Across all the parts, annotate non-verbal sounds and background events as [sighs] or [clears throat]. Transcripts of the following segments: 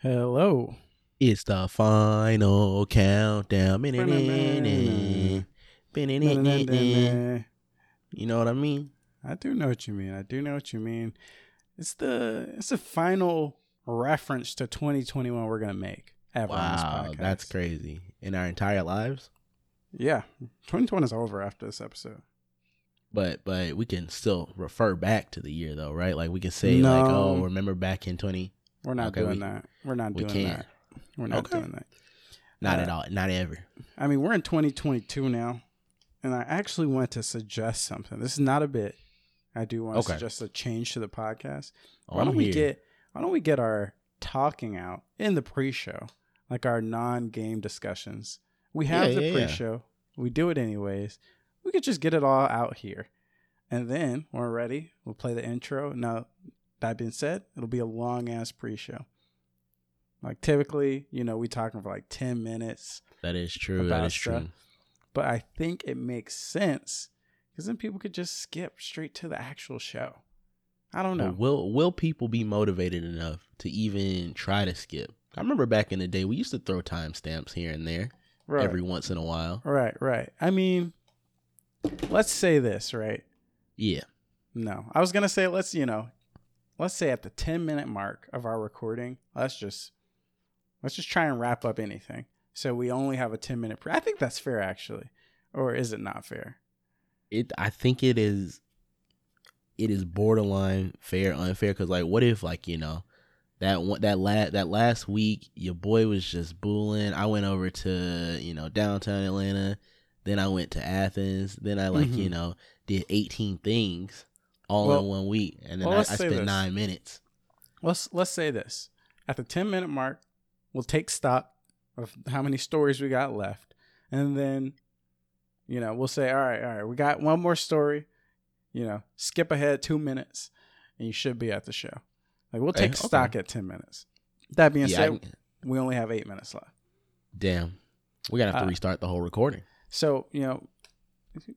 Hello. It's the final countdown. You know what I mean? I do know what you mean. I do know what you mean. It's the it's the final reference to 2021 we're gonna make ever on this Wow, podcast. that's crazy. In our entire lives, Yeah, 2020 is over after this episode. but but we can still refer back to the year though, right? Like we can say like, oh, remember back in twenty? We're not Okay, doing we- that. We're not we doing can. that. We're not Okay. doing that. Not Uh, at all. Not ever. I mean, we're in 2022 now, and I actually want to suggest something. This is not a bit. I do want to Okay. suggest a change to the podcast. Oh, why don't I'm we here. get Why don't we get our talking out in the pre-show, like our non-game discussions? We have Yeah, the yeah, yeah. pre-show. We do it anyways. We could just get it all out here, and then when we're ready, we'll play the intro. Now, that being said, it'll be a long ass pre-show. Like typically, you know, we talking for like ten minutes That is true. That is stuff. true. but I think it makes sense because then people could just skip straight to the actual show. I don't know. Will will people be motivated enough to even try to skip? I remember back in the day we used to throw timestamps here and there right, every once in a while. right, right. I mean, let's say this, right? Yeah. No, I was gonna say let's you know, let's say at the ten minute mark of our recording, let's just let's just try and wrap up anything. So we only have a ten minute. Pre- I think that's fair, actually, or is it not fair? it i think it is it is borderline fair unfair because like what if like you know that one that last that last week your boy was just booling i went over to you know downtown atlanta then i went to athens then i like you Mhm. know did 18 things all Well- in one week and then well, I, I spent this. nine minutes. Let's let's say this. At the 10 minute mark we'll take stock of how many stories we got left and then you know we'll say all right all right we got one more story you know skip ahead two minutes and you should be at the show. Like we'll take stock okay. at 10 minutes. That being yeah, said I- we only have eight minutes left. Damn. We're gonna have to Uh, restart the whole recording. so you know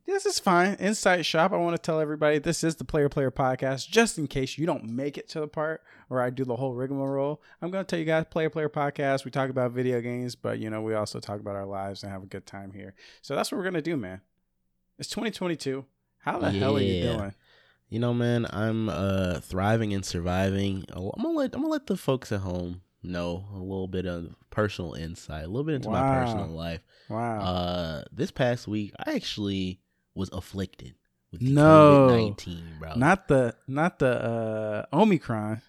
this is fine. Insight shop i want to tell everybody this is the player player podcast just in case you don't make it to the part where i do the whole rigmarole. I'm going to tell you guys player player podcast we talk about video games but you know we also talk about our lives and have a good time here. So that's what we're going to do man. It's 2022 how the hell are you doing? You know, man, I'm uh thriving and surviving. Oh, I'm gonna let I'm gonna let the folks at home know a little bit of personal insight, a little bit into my personal life. wow Uh, this past week, I actually was afflicted with No. COVID nineteen, bro. not the not the uh omicron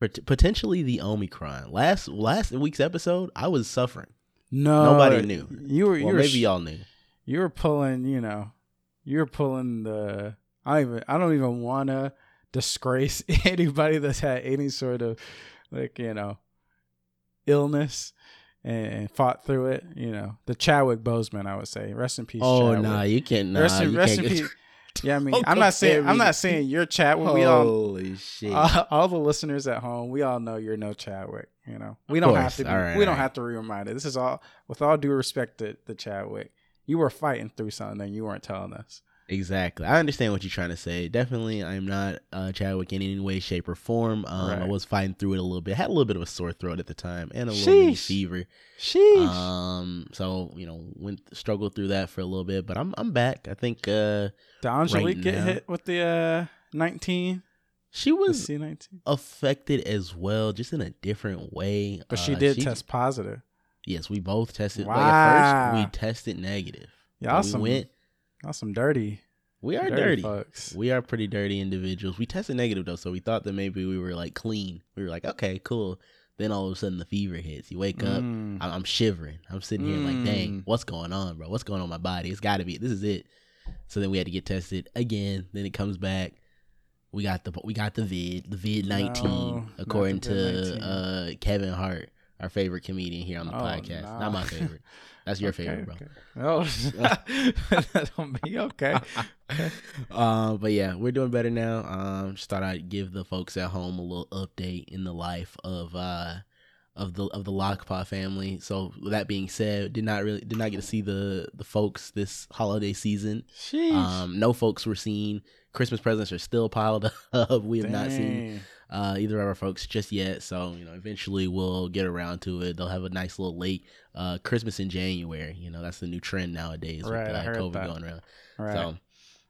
Pot- potentially the Omicron. Last last week's episode, I was suffering. no Nobody knew. you were you were maybe y'all knew. you were pulling, you know, you were pulling the. I don't even. I don't even want to disgrace [laughs] anybody that's had any sort of, like you know, illness and, fought through it. You know, the Chadwick Boseman. I would say, rest in peace. Oh Chadwick. nah, you can't. Nah, rest in, you rest can't in peace. [laughs] Yeah, I mean, I'm not saying. I'm not saying you're Chadwick. We all. Holy shit! all- all the listeners at home, we all know you're no Chadwick. You know, we don't have to. Be, right, we don't right. have to be reminded. This is all with all due respect to the Chadwick. You were fighting through something and you weren't telling us. Exactly. I understand what you're trying to say. Definitely, I'm not uh, Chadwick in any way, shape, or form. Um, I was fighting through it a little bit. I Had a little bit of a sore throat at the time and a little mini fever. Sheesh. Um, so you know, went struggled through that for a little bit, but I'm I'm back. I think uh, Did Angelique right get now- hit with the uh, 19? she was C19? affected as well, just in a different way. But she Uh, did test positive. Yes, we both tested. Like, at first, Wow. we tested negative. Y'all But we went. Y'all some dirty, We are dirty, dirty. We are pretty dirty individuals. We tested negative though, so we thought that maybe we were like clean. We were like, okay, cool. Then all of a sudden the fever hits. You wake up. Mm. I'm, I'm shivering. I'm sitting here like, dang, Mm. what's going on, bro? What's going on my body? It's got to be. This is it. So then we had to get tested again. Then it comes back. We got the we got the vid the vid nineteen not according to vid-19. uh Kevin Hart, our favorite comedian here on the Oh, podcast. nah. Not my favorite. [laughs] That's your Okay, favorite, bro. okay. Oh, [laughs] that don't be okay. um, [laughs] but yeah, we're doing better now. Um, just thought I'd give the folks at home a little update in the life of uh of the of the Lockpaw family. So with that being said, did not really did not get to see the the folks this holiday season. Sheesh. Um, no folks were seen. Christmas presents are still piled [laughs] up. We have not seen Dang. Uh, either of our folks just yet. So you know, eventually we'll get around to it. They'll have a nice little late uh, Christmas in January. You know, that's the new trend nowadays Right, with uh, COVID that. going around. Right. So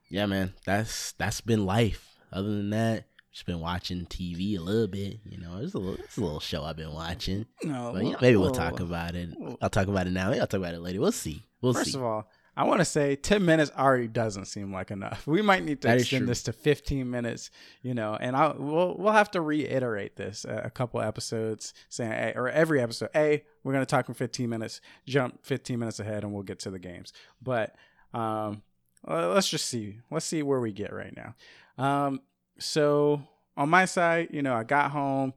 yeah, man, that's that's been life. Other than that, just been watching TV a little bit. You know, it's a little it's a little show I've been watching. no, But you know, maybe we'll well, talk about it. I'll talk about it now. Maybe I'll talk about it later. We'll see. We'll First see. of all, I want to say 10 minutes already doesn't seem like enough. We might need to That extend this to 15 minutes, you know, and I we'll we'll have to reiterate this a, a couple episodes saying hey, or every episode, "Hey, we're going to talk in 15 minutes, jump 15 minutes ahead and we'll get to the games." But um let's just see. Let's see where we get right now. Um so on my side, you know, I got home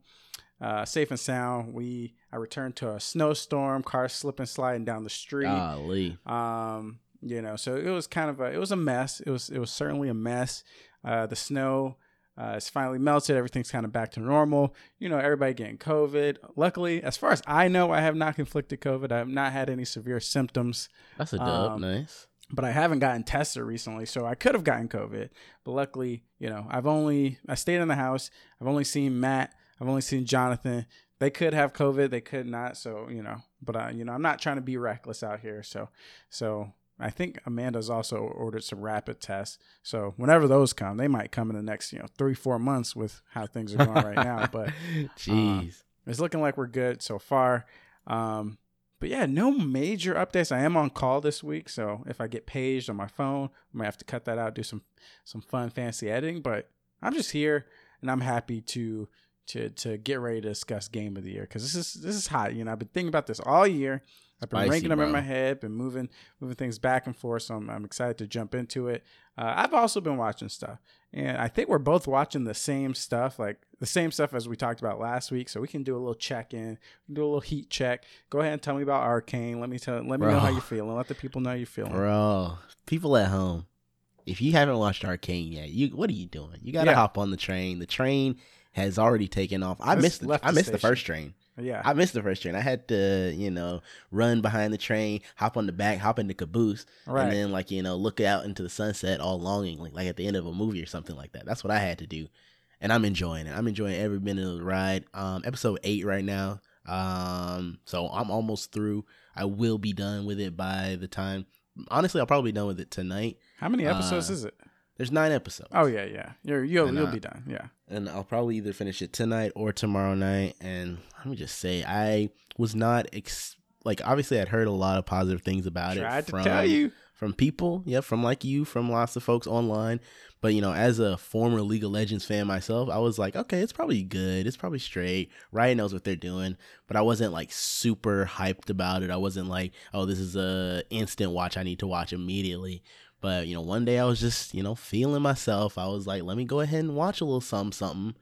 uh, safe and sound. We I returned to a snowstorm, car slipping sliding down the street. Golly. Um, you know, so it was kind of a it was a mess. It was it was certainly a mess. Uh, the snow uh, it's finally melted. Everything's kind of back to normal. You know, everybody getting COVID. Luckily, as far as I know, I have not conflicted COVID. I have not had any severe symptoms, That's a dub. Um, nice. but I haven't gotten tested recently, so I could have gotten COVID. But luckily, you know, I've only I stayed in the house. I've only seen Matt. I've only seen Jonathan. They could have COVID. They could not. So you know, but I, you know, I'm not trying to be reckless out here. So, so I think Amanda's also ordered some rapid tests. So whenever those come, they might come in the next you know three four months with how things are going right now. But [laughs] jeez. it's looking like we're good so far. Um, but yeah, no major updates. I am on call this week, so if I get paged on my phone, I might have to cut that out, do some some fun fancy editing. But I'm just here, and I'm happy to to to get ready to discuss game of the year because this is this is hot. You know, I've been thinking about this all year. I've been Spicy, ranking them in my head, been moving moving things back and forth. So I'm, I'm excited to jump into it. Uh, I've also been watching stuff, and I think we're both watching the same stuff, like the same stuff as we talked about last week. So we can do a little check in, do a little heat check. Go ahead and tell me about Arcane. Let me tell, let me know how you're feeling. Let the people know you're feeling. Bro, people at home, if you haven't watched Arcane yet, you what are you doing? You gotta Yeah. hop on the train. The train has already taken off. I It's missed the, I missed the first train. Yeah, I missed the first train. I had to, you know, run behind the train, hop on the back, hop in the caboose, right. and then like, you know, look out into the sunset all longingly, like at the end of a movie or something like that. That's what I had to do. And I'm enjoying it. I'm enjoying every minute of the ride. Um, episode eight right now. Um, so I'm almost through. I will be done with it by the time honestly I'll probably be done with it tonight. how many episodes uh, is it? There's nine episodes. Oh yeah, yeah. You're you'll and, you'll uh, be done. Yeah. And I'll probably either finish it tonight or tomorrow night. And let me just say, I was not ex- like obviously I'd heard a lot of positive things about Tried it to from tell you. from people, yeah, from like you, from lots of folks online. But you know, as a former League of Legends fan myself, I was like, okay, it's probably good, it's probably straight. Riot knows what they're doing, but I wasn't like super hyped about it. I wasn't like, oh, this is a instant watch. I need to watch immediately. But you know, one day I was just you know feeling myself. I was like, let me go ahead and watch a little something, something.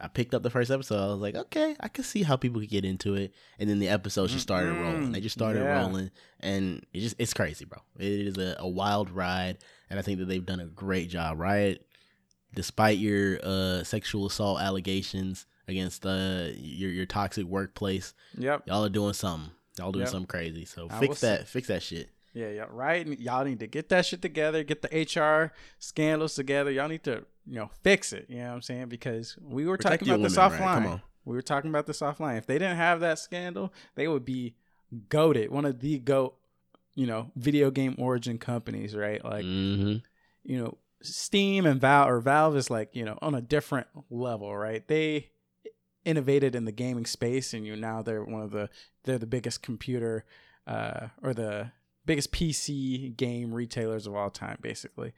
I picked up the first episode. I was like, okay, I can see how people could get into it. And then the episodes just started Mm-mm. rolling. They just started Yeah. rolling, and it just it's crazy, bro. It is a, a wild ride, and I think that they've done a great job. Riot, despite your uh, sexual assault allegations against uh, your your toxic workplace, Yep. y'all are doing something. Y'all doing Yep. something crazy. So I fix that. Fix that shit. Yeah, yeah, right. And Y'all need to get that shit together, get the HR scandals together. Y'all need to, you know, fix it. You know what I'm saying? Because we were Protect talking about this women, offline. right? We were talking about this offline. If they didn't have that scandal, they would be goaded. One of the goat, you know, video game origin companies, right? Like, hmm you know, Steam and Valve or Valve is like, you know, on a different level, right? They innovated in the gaming space and you now they're one of the they're the biggest computer uh or the biggest PC game retailers of all time basically.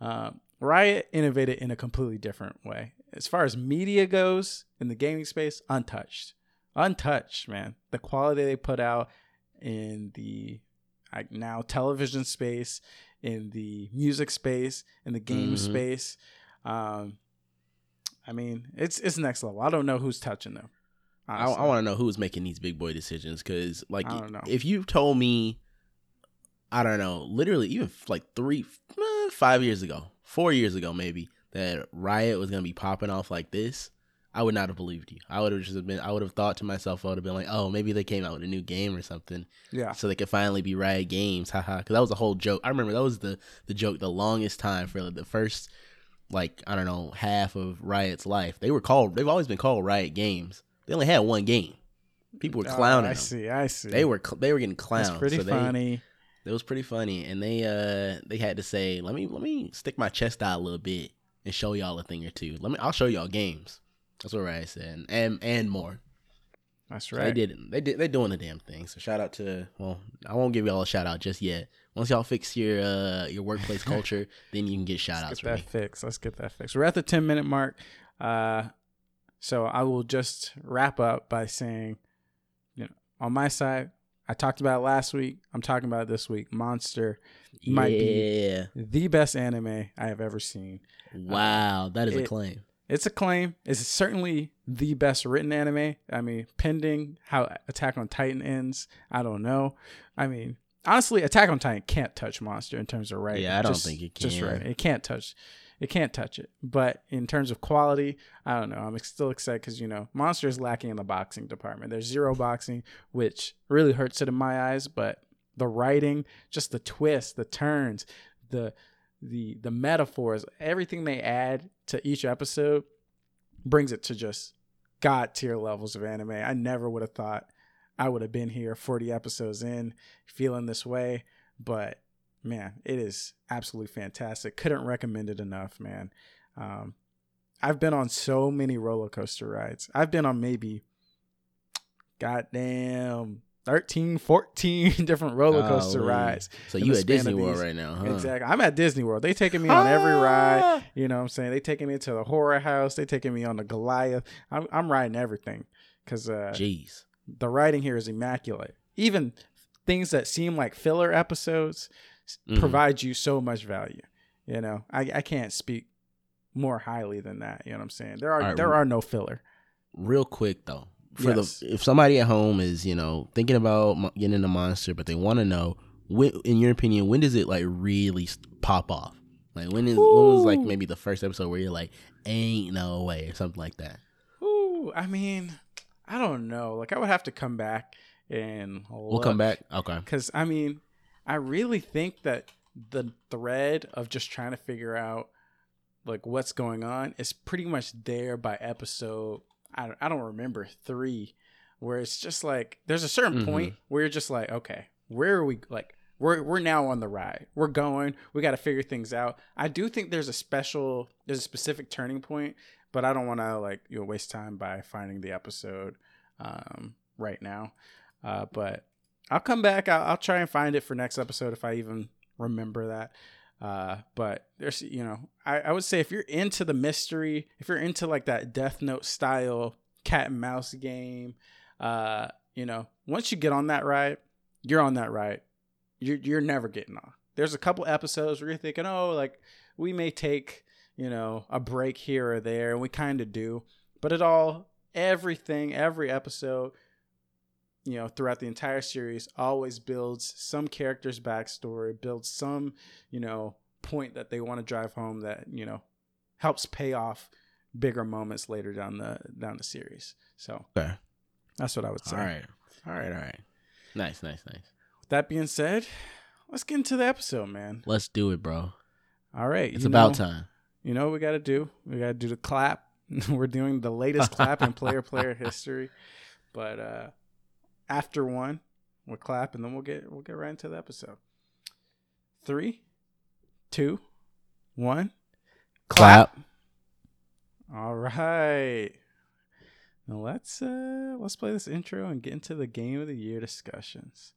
Um Riot innovated in a completely different way. As far as media goes in the gaming space, untouched. Untouched, man. The quality they put out in the like now television space, in the music space, in the game Mhm. space. Um, I mean, it's it's next level. I don't know who's touching them. I, honestly. I want to know who's making these big boy decisions because, like, I if you told me, I don't know, literally even like three, eh, five years ago, four years ago, maybe that Riot was gonna be popping off like this, I would not have believed you. I would have just been, I would have thought to myself, I would have been like, oh, maybe they came out with a new game or something, yeah, so they could finally be Riot Games, haha. Because that was a whole joke. I remember that was the the joke the longest time for like, the first like I don't know half of Riot's life. They were called. They've always been called Riot Games. They only had one game. People were Oh, clowning I them. see. I see. They were they were getting clowned. That's pretty so they- funny. It was pretty funny, and they uh they had to say, "Let me let me stick my chest out a little bit and show y'all a thing or two. Let me I'll show y'all games." That's what Riot said, and and more. That's So right. They did. They did. They're doing the damn thing. So shout out to. Well, I won't give y'all a shout out just yet. Once y'all fix your uh your workplace [laughs] culture, then you can get shout outs Let's from get me. that fixed. Let's get that fixed. We're at the 10 minute mark. Uh, so I will just wrap up by saying, you know, on my side, I talked about it last week. I'm talking about it this week. Monster, might be- yeah. the best anime I have ever seen. Wow, that is a claim. It's a claim. It's certainly the best written anime. I mean, pending how Attack on Titan ends, I don't know. I mean, honestly, Attack on Titan can't touch Monster in terms of writing. Yeah, I don't Just- think it Just can. It can't touch. It can't touch it. But in terms of quality, I don't know. I'm still excited because you know Monster is lacking in the boxing department. There's zero boxing, which really hurts it in my eyes. But the writing, just the twists, the turns, the the the metaphors, everything they add to each episode brings it to just god tier levels of anime. I never would have thought I would have been here 40 episodes in feeling this way, but man, it is absolutely fantastic. Couldn't recommend it enough, man. Um, I've been on so many roller coaster rides. I've been on maybe goddamn 13, 14 [laughs] different roller coaster Golly. rides. So you at Disney World right now, huh? Exactly. I'm at Disney World. They taking me on every ride. Ah! You know what I'm saying? They taking me to the horror house. They taking me on the Goliath. I'm, I'm riding everything because uh, Jeez. the writing here is immaculate. Even things that seem like filler episodes s- Mhm. provide you so much value. You know, I, I can't speak more highly than that. You know what I'm saying? There are right, there are no filler. Real quick though, for Yes. the if somebody at home is you know thinking about getting into Monster, but they want to know when, in your opinion, when does it like really pop off? Like when is when was like maybe the first episode where you're like, ain't no way or something like that. Ooh, I mean, I don't know. Like I would have to come back and We'll come back. Okay. because I mean, I really think that the thread of just trying to figure out like what's going on is pretty much there by episode. I don't, I don't remember three, where it's just like there's a certain Mhm. point where you're just like, okay, where are we? Like we're we're now on the ride. We're going. We got to figure things out. I do think there's a special, there's a specific turning point, but I don't want to like you know waste time by finding the episode um, right now. Uh, but I'll come back. I'll, I'll try and find it for next episode if I even remember that. Uh, but there's, you know, I, I would say if you're into the mystery, if you're into like that Death Note style cat and mouse game, uh, you know, once you get on that ride, you're on that ride. You're you're never getting off. There's a couple episodes where you're thinking, oh, like we may take, you know, a break here or there, and we kind of do, but it all, everything, every episode you know throughout the entire series always builds some character's backstory builds some you know point that they want to drive home that you know helps pay off bigger moments later down the down the series so Okay. that's what i would say All right. All right. All right. Nice. Nice. Nice. with that being said let's get into the episode man Let's do it, bro. all right It's about know- time. you know what we got to do we got to do the clap [laughs] we're doing the latest [laughs] clap in player player history but uh after one we'll clap and then we'll get we'll get right into the episode. Three two one Clap. all right. Now let's uh let's play this intro and get into the game of the year discussions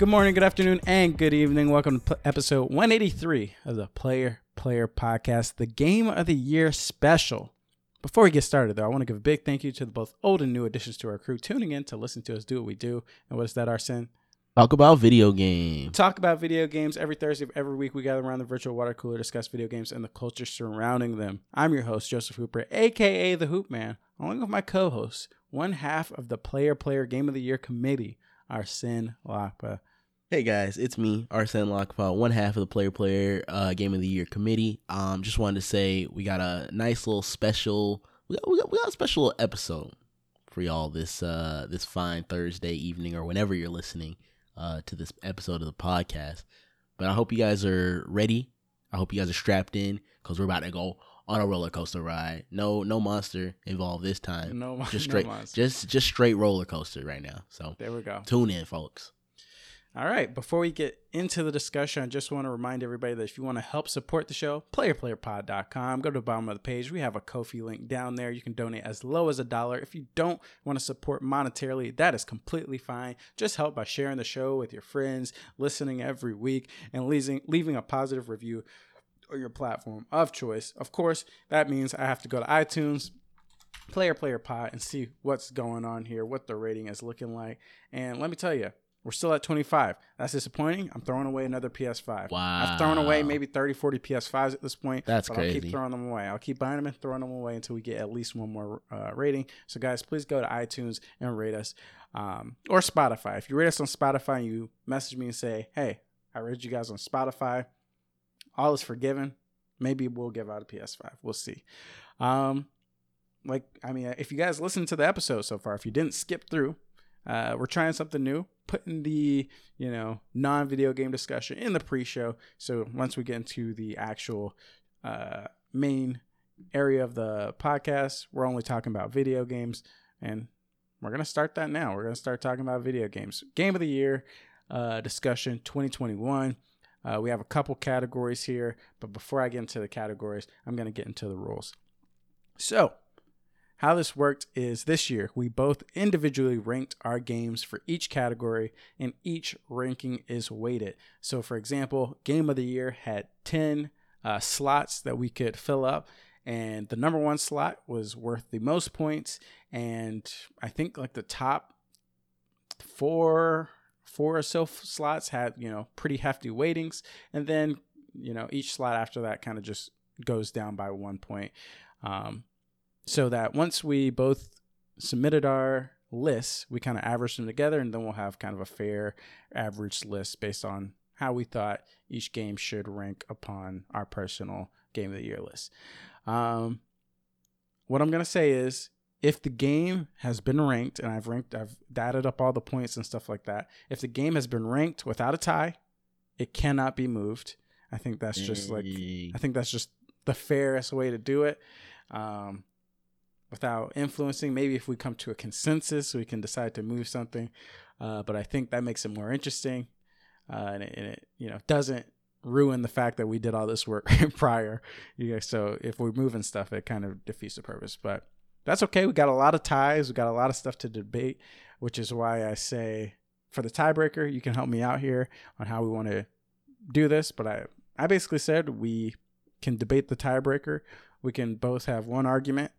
Good morning, good afternoon, and good evening. Welcome to episode 183 of the Player Player Podcast, the Game of the Year special. Before we get started, though, I want to give a big thank you to both old and new additions to our crew tuning in to listen to us do what we do. And what is that, Arsene? Talk about video games. Talk about video games every Thursday of every week. We gather around the virtual water cooler, discuss video games and the culture surrounding them. I'm your host, Joseph Hooper, aka the Hoop Man, along with my co-host, one half of the Player Player Game of the Year committee, Arsene Lapa. Hey guys, it's me, Arsene Lockpaw, one half of the Player Player uh, Game of the Year committee. Um, just wanted to say we got a nice little special, we got, we got, we got a special episode for y'all this uh this fine Thursday evening or whenever you're listening uh to this episode of the podcast. But I hope you guys are ready. I hope you guys are strapped in because we're about to go on a roller coaster ride. No, no monster involved this time. No, just no straight, monster. just just straight roller coaster right now. So There we go. tune in, folks. All right. Before we get into the discussion, I just want to remind everybody that if you want to help support the show, playerplayerpod.com. Go to the bottom of the page. We have a Ko-fi link down there. You can donate as low as a dollar. If you don't want to support monetarily, that is completely fine. Just help by sharing the show with your friends, listening every week, and leaving leaving a positive review on your platform of choice. Of course, that means I have to go to iTunes, player player pod and see what's going on here, what the rating is looking like. And let me tell you, we're still at 25. That's disappointing. I'm throwing away another PS5. Wow. I've thrown away maybe 30, 40 PS5s at this point. That's but I'll keep throwing them away. I'll keep buying them and throwing them away until we get at least one more uh, rating. So, guys, please go to iTunes and rate us. Um, or Spotify. If you rate us on Spotify and you message me and say, hey, I rated you guys on Spotify, all is forgiven. Maybe we'll give out a PS5. We'll see. Um, like, I mean, if you guys listened to the episode so far, if you didn't skip through, uh, we're trying something new, putting the you know non-video game discussion in the pre-show. So once we get into the actual uh, main area of the podcast, we're only talking about video games, and we're gonna start that now. We're gonna start talking about video games. Game of the year uh, discussion 2021. Uh, we have a couple categories here, but before I get into the categories, I'm gonna get into the rules. So how this worked is this year we both individually ranked our games for each category and each ranking is weighted. So, for example, Game of the Year had 10 uh, slots that we could fill up, and the number one slot was worth the most points. And I think like the top four, four or so slots had, you know, pretty hefty weightings. And then, you know, each slot after that kind of just goes down by one point. Um, so that once we both submitted our lists, we kind of averaged them together, and then we'll have kind of a fair average list based on how we thought each game should rank upon our personal game of the year list. Um, what I'm gonna say is, if the game has been ranked, and I've ranked, I've added up all the points and stuff like that. If the game has been ranked without a tie, it cannot be moved. I think that's just like I think that's just the fairest way to do it um, without influencing. Maybe if we come to a consensus, we can decide to move something. Uh, but I think that makes it more interesting, uh, and, it, and it you know doesn't ruin the fact that we did all this work [laughs] prior. You guys, so if we're moving stuff, it kind of defeats the purpose. But that's okay. We got a lot of ties. We got a lot of stuff to debate, which is why I say for the tiebreaker, you can help me out here on how we want to do this. But I I basically said we can debate the tiebreaker. We can both have one argument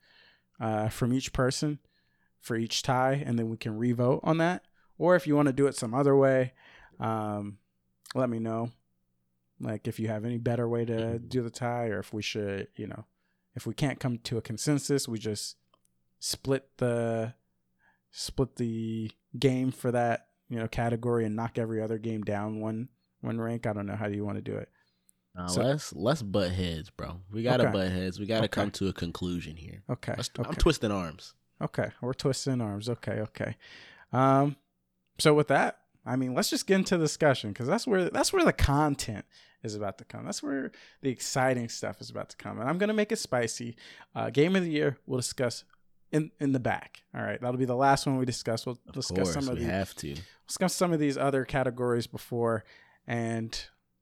uh, from each person for each tie, and then we can revote on that. Or if you want to do it some other way, um, let me know. Like if you have any better way to do the tie, or if we should, you know, if we can't come to a consensus, we just split the split the game for that you know category and knock every other game down one one rank. I don't know how do you want to do it. Nah, So- let's let's butt heads, bro. We gotta Okay. butt heads. We gotta Okay. come to a conclusion here. Okay. Let's- okay. I'm twisting arms. Okay, we're twisting arms. Okay, okay. Um, so with that, I mean, let's just get into the discussion because that's where that's where the content is about to come. That's where the exciting stuff is about to come, and I'm gonna make it spicy. Uh, Game of the year we'll discuss in in the back. All right, that'll be the last one we discuss. We'll Of discuss course, some of we the have to. discuss some of these other categories before. And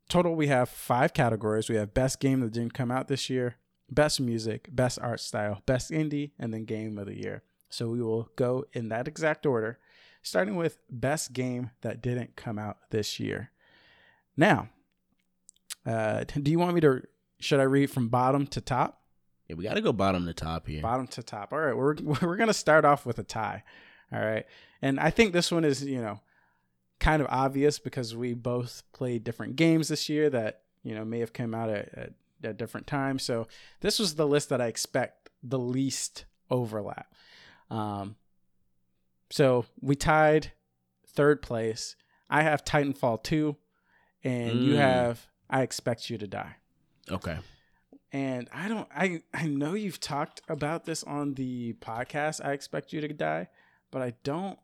total, we have five categories. We have best game that didn't come out this year, best music, best art style, best indie, and then game of the year. So we will go in that exact order, starting with best game that didn't come out this year. Now, uh, do you want me to? Should I read from bottom to top? Yeah, we gotta go bottom to top here. bottom to top. All right, we're [laughs] we're gonna start off with a tie. All right, and I think this one is you know kind of obvious because we both played different games this year that you know may have come out at, at, at different times. So this was the list that I expect the least overlap. Um, so we tied third place. I have Titanfall 2 and you Mm. have I expect you to die. Okay. And I don't I I know you've talked about this on the podcast I expect you to die, but I don't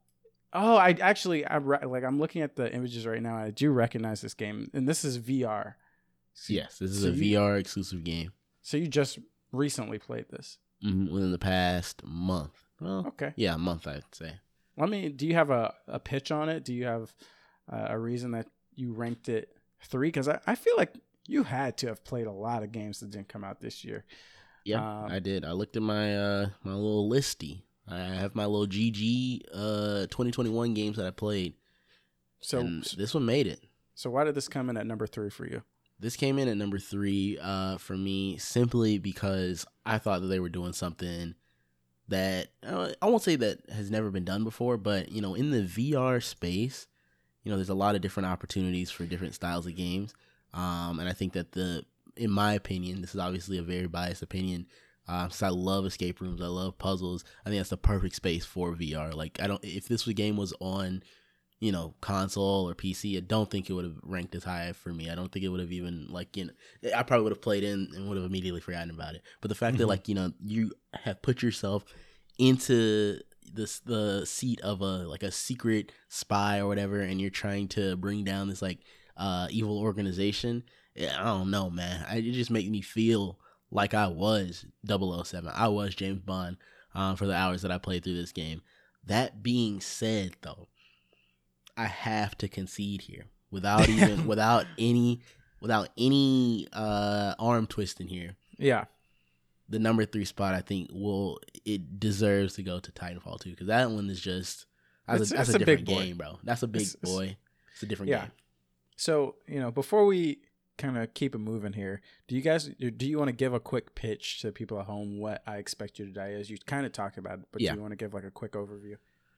Oh, I actually I re- like I'm looking at the images right now. I do recognize this game and this is VR. Yes, this is So a you- VR exclusive game So you just recently played this. Mhm, within the past month. Well, Okay. yeah, a month I'd say. Let me. Do you have a, a pitch on it? Do you have uh, a reason that you ranked it three? Because I, I feel like you had to have played a lot of games that didn't come out this year. Yeah, Um, I did. I looked at my uh my little listy. I have my little GG uh 2021 games that I played. So and this one made it. so why did this come in at number three for you? This came in at number three uh, for me simply because I thought that they were doing something that uh, I won't say that has never been done before, but you know, in the VR space, you know, there's a lot of different opportunities for different styles of games, um, and I think that the, in my opinion, this is obviously a very biased opinion. Um, since I love escape rooms, I love puzzles. I think that's the perfect space for VR. Like, I don't if this game was on you know, console or PC, I don't think it would have ranked as high for me. I don't think it would have even like you know, I probably would have played in and would have immediately forgotten about it. But the fact that Mhm. like you know you have put yourself into this the seat of a like a secret spy or whatever, and you're trying to bring down this like uh evil organization. Yeah, I don't know, man. I, it just makes me feel like I was 007. I was James Bond um, for the hours that I played through this game. That being said, though, I have to concede here without [laughs] even without any without any uh arm twisting here. Yeah. The number three spot, I think, will it deserves to go to Titanfall 2 because that one is just that's, It's- a, that's a a different big boy. game, bro. That's a big it's- boy. It's a different Yeah. game. So you know, before we kind of keep it moving here, do you guys do you want to give a quick pitch to people at home what I expect you to die is? You kind of talked about it, but Yeah. do you want to give like a quick overview?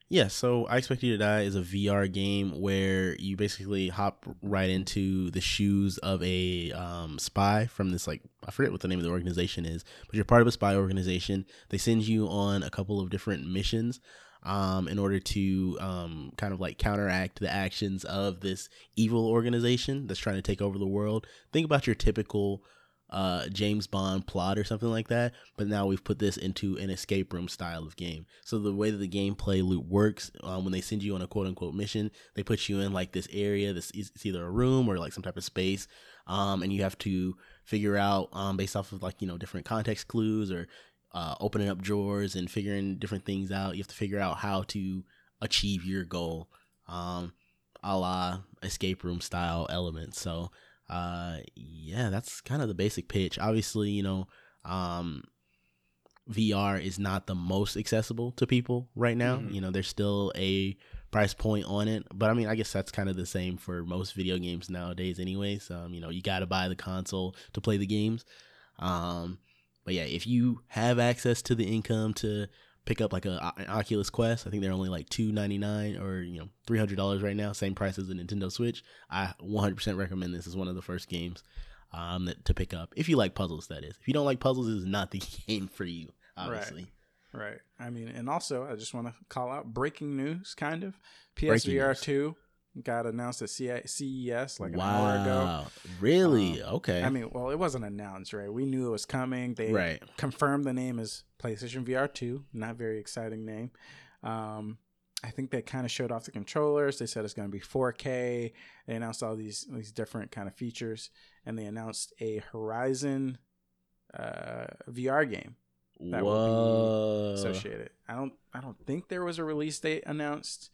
Yeah, so I Expect You to Die is a VR game where you basically hop right into the shoes of a um, spy from this, like, I forget what the name of the organization is, but you're part of a spy organization. They send you on a couple of different missions um, in order to um, kind of like counteract the actions of this evil organization that's trying to take over the world. Think about your typical uh James Bond plot or something like that, but now we've put this into an escape room style of game. So the way that the gameplay loop works, um, when they send you on a quote unquote mission, they put you in like this area. This is it's either a room or like some type of space, um, and you have to figure out um based off of like you know different context clues or uh, opening up drawers and figuring different things out. You have to figure out how to achieve your goal, um, a la escape room style elements. So uh yeah that's kind of the basic pitch obviously you know um vr is not the most accessible to people right now Mhm. you know there's still a price point on it but i mean i guess that's kind of the same for most video games nowadays anyways um you know you got to buy the console to play the games um but yeah if you have access to the income to pick up like a, an oculus quest i think they're only like 299 or you know $300 right now same price as the nintendo switch I 100% recommend this as one of the first games um, that, to pick up. If you like puzzles, that is. If you don't like puzzles, this is not the [laughs] game for you, obviously. Right. I mean, and also I just want to call out breaking news, kind of. PSVR two got announced at CES like an hour ago. wow. Really? Um, okay. I mean, well, it wasn't announced, right? We knew it was coming. They right. confirmed the name is PlayStation VR 2. Not very exciting name. Um, I think they kind of showed off the controllers. They said it's going to be 4K. They announced all these these different kind of features, and they announced a Horizon uh, VR game that will be associated. I don't I don't think there was a release date announced.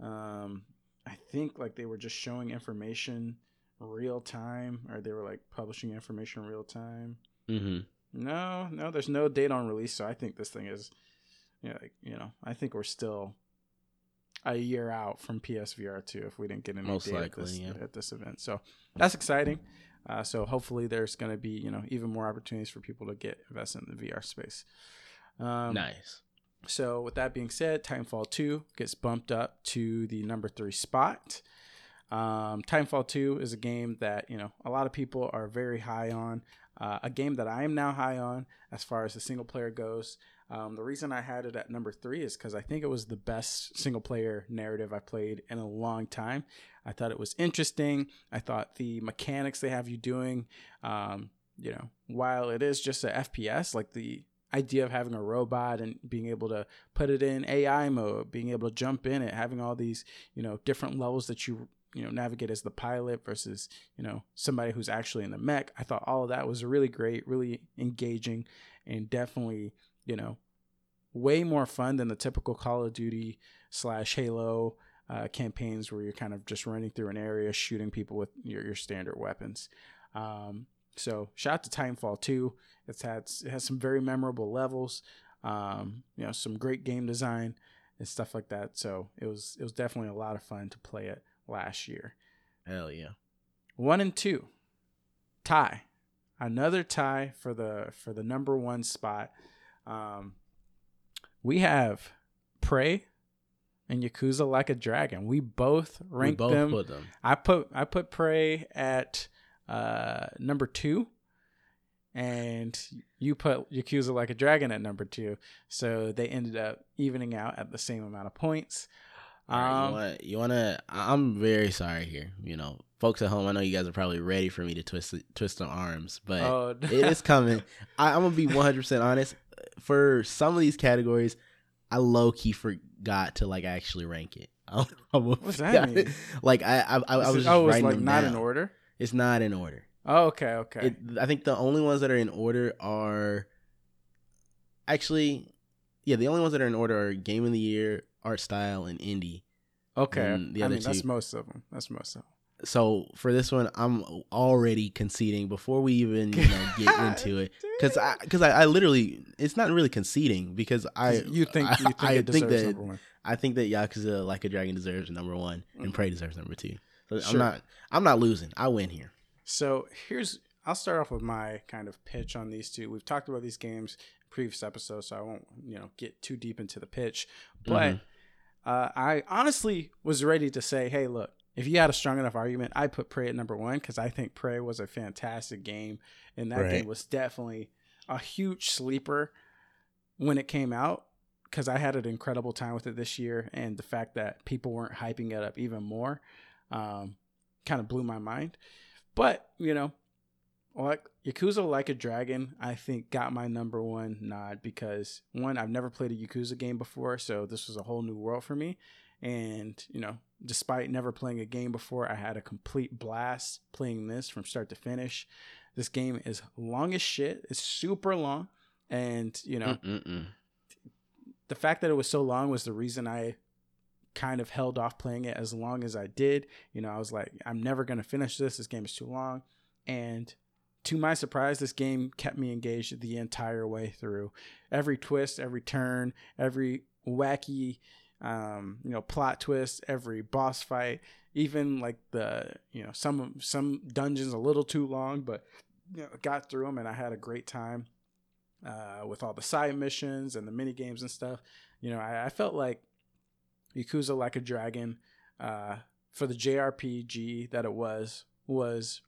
Um, I think like they were just showing information real time, or they were like publishing information real time. Mm-hmm. No, no, there's no date on release, so I think this thing is, you know, like, you know, I think we're still a year out from PSVR two if we didn't get any Most date likely, at, this, yeah. at this event. So that's exciting. Uh, so hopefully there's going to be you know even more opportunities for people to get invested in the VR space. Um, nice. So with that being said, Titanfall 2 gets bumped up to the number three spot. Um, Titanfall 2 is a game that you know a lot of people are very high on. Uh, a game that I am now high on as far as the single player goes. Um, the reason I had it at number three is because I think it was the best single player narrative I played in a long time. I thought it was interesting. I thought the mechanics they have you doing, um, you know, while it is just a FPS, like the idea of having a robot and being able to put it in AI mode, being able to jump in it, having all these, you know, different levels that you you know navigate as the pilot versus you know somebody who's actually in the mech. I thought all of that was really great really engaging and definitely you know way more fun than the typical call of duty slash halo uh, campaigns where you're kind of just running through an area shooting people with your, your standard weapons. Um, so shout out to titanfall 2 it's had it has some very memorable levels um, you know some great game design and stuff like that so it was it was definitely a lot of fun to play it last year. Hell yeah. One and two. Tie. Another tie for the for the number one spot. Um, we have Prey and Yakuza Like a Dragon. We both ranked we both them. Put them. I put I put Prey at uh, number two, and you put Yakuza Like a Dragon at number two. So they ended up evening out at the same amount of points. Um, you want you want to? I'm very sorry here. You know, folks at home. I know you guys are probably ready for me to twist twist the arms, but oh, [laughs] it is coming. I, I'm gonna be 100 percent honest. For some of these categories, I low key forgot to like actually rank it. [laughs] What's that mean? Like I I, I, I was just oh, it's writing like not in order. It's not in order. Oh, okay, okay. It, I think the only ones that are in order are actually, yeah, the only ones that are in order are game of the year, art style, and indie. okay, and the I other mean that's two- most of them. That's most of them. So for this one, I'm already conceding before we even you know [laughs] get into it because I because I, I literally it's not really conceding because I you think I, you think I it think that number one? I think that Yakuza Like a Dragon deserves number one Mm. and Prey deserves number two. So I'm not I'm not losing. I win here. So here's I'll start off with my kind of pitch on these two. We've talked about these games in previous episodes, so I won't you know get too deep into the pitch. But Mhm. uh, I honestly was ready to say, hey, look, if you had a strong enough argument, I put Prey at number one because I think Prey was a fantastic game, and that Right. game was definitely a huge sleeper when it came out because I had an incredible time with it this year, and the fact that people weren't hyping it up even more um, kind of blew my mind. But you know, like Yakuza Like a Dragon, I think got my number one nod because one, I've never played a Yakuza game before, so this was a whole new world for me. And you know, despite never playing a game before, I had a complete blast playing this from start to finish. This game is long as shit. It's super long, and you know, Mm-mm-mm. the fact that it was so long was the reason I kind of held off playing it as long as I did. You know, I was like, I'm never going to finish this. This game is too long. And to my surprise, this game kept me engaged the entire way through. Every twist, every turn, every wacky, um, you know, plot twist, every boss fight, even like the, you know, some some dungeons a little too long, but you know, got through them and I had a great time uh, with all the side missions and the mini games and stuff. You know, I, I felt like Yakuza Like a Dragon, uh, for the JRPG that it was, was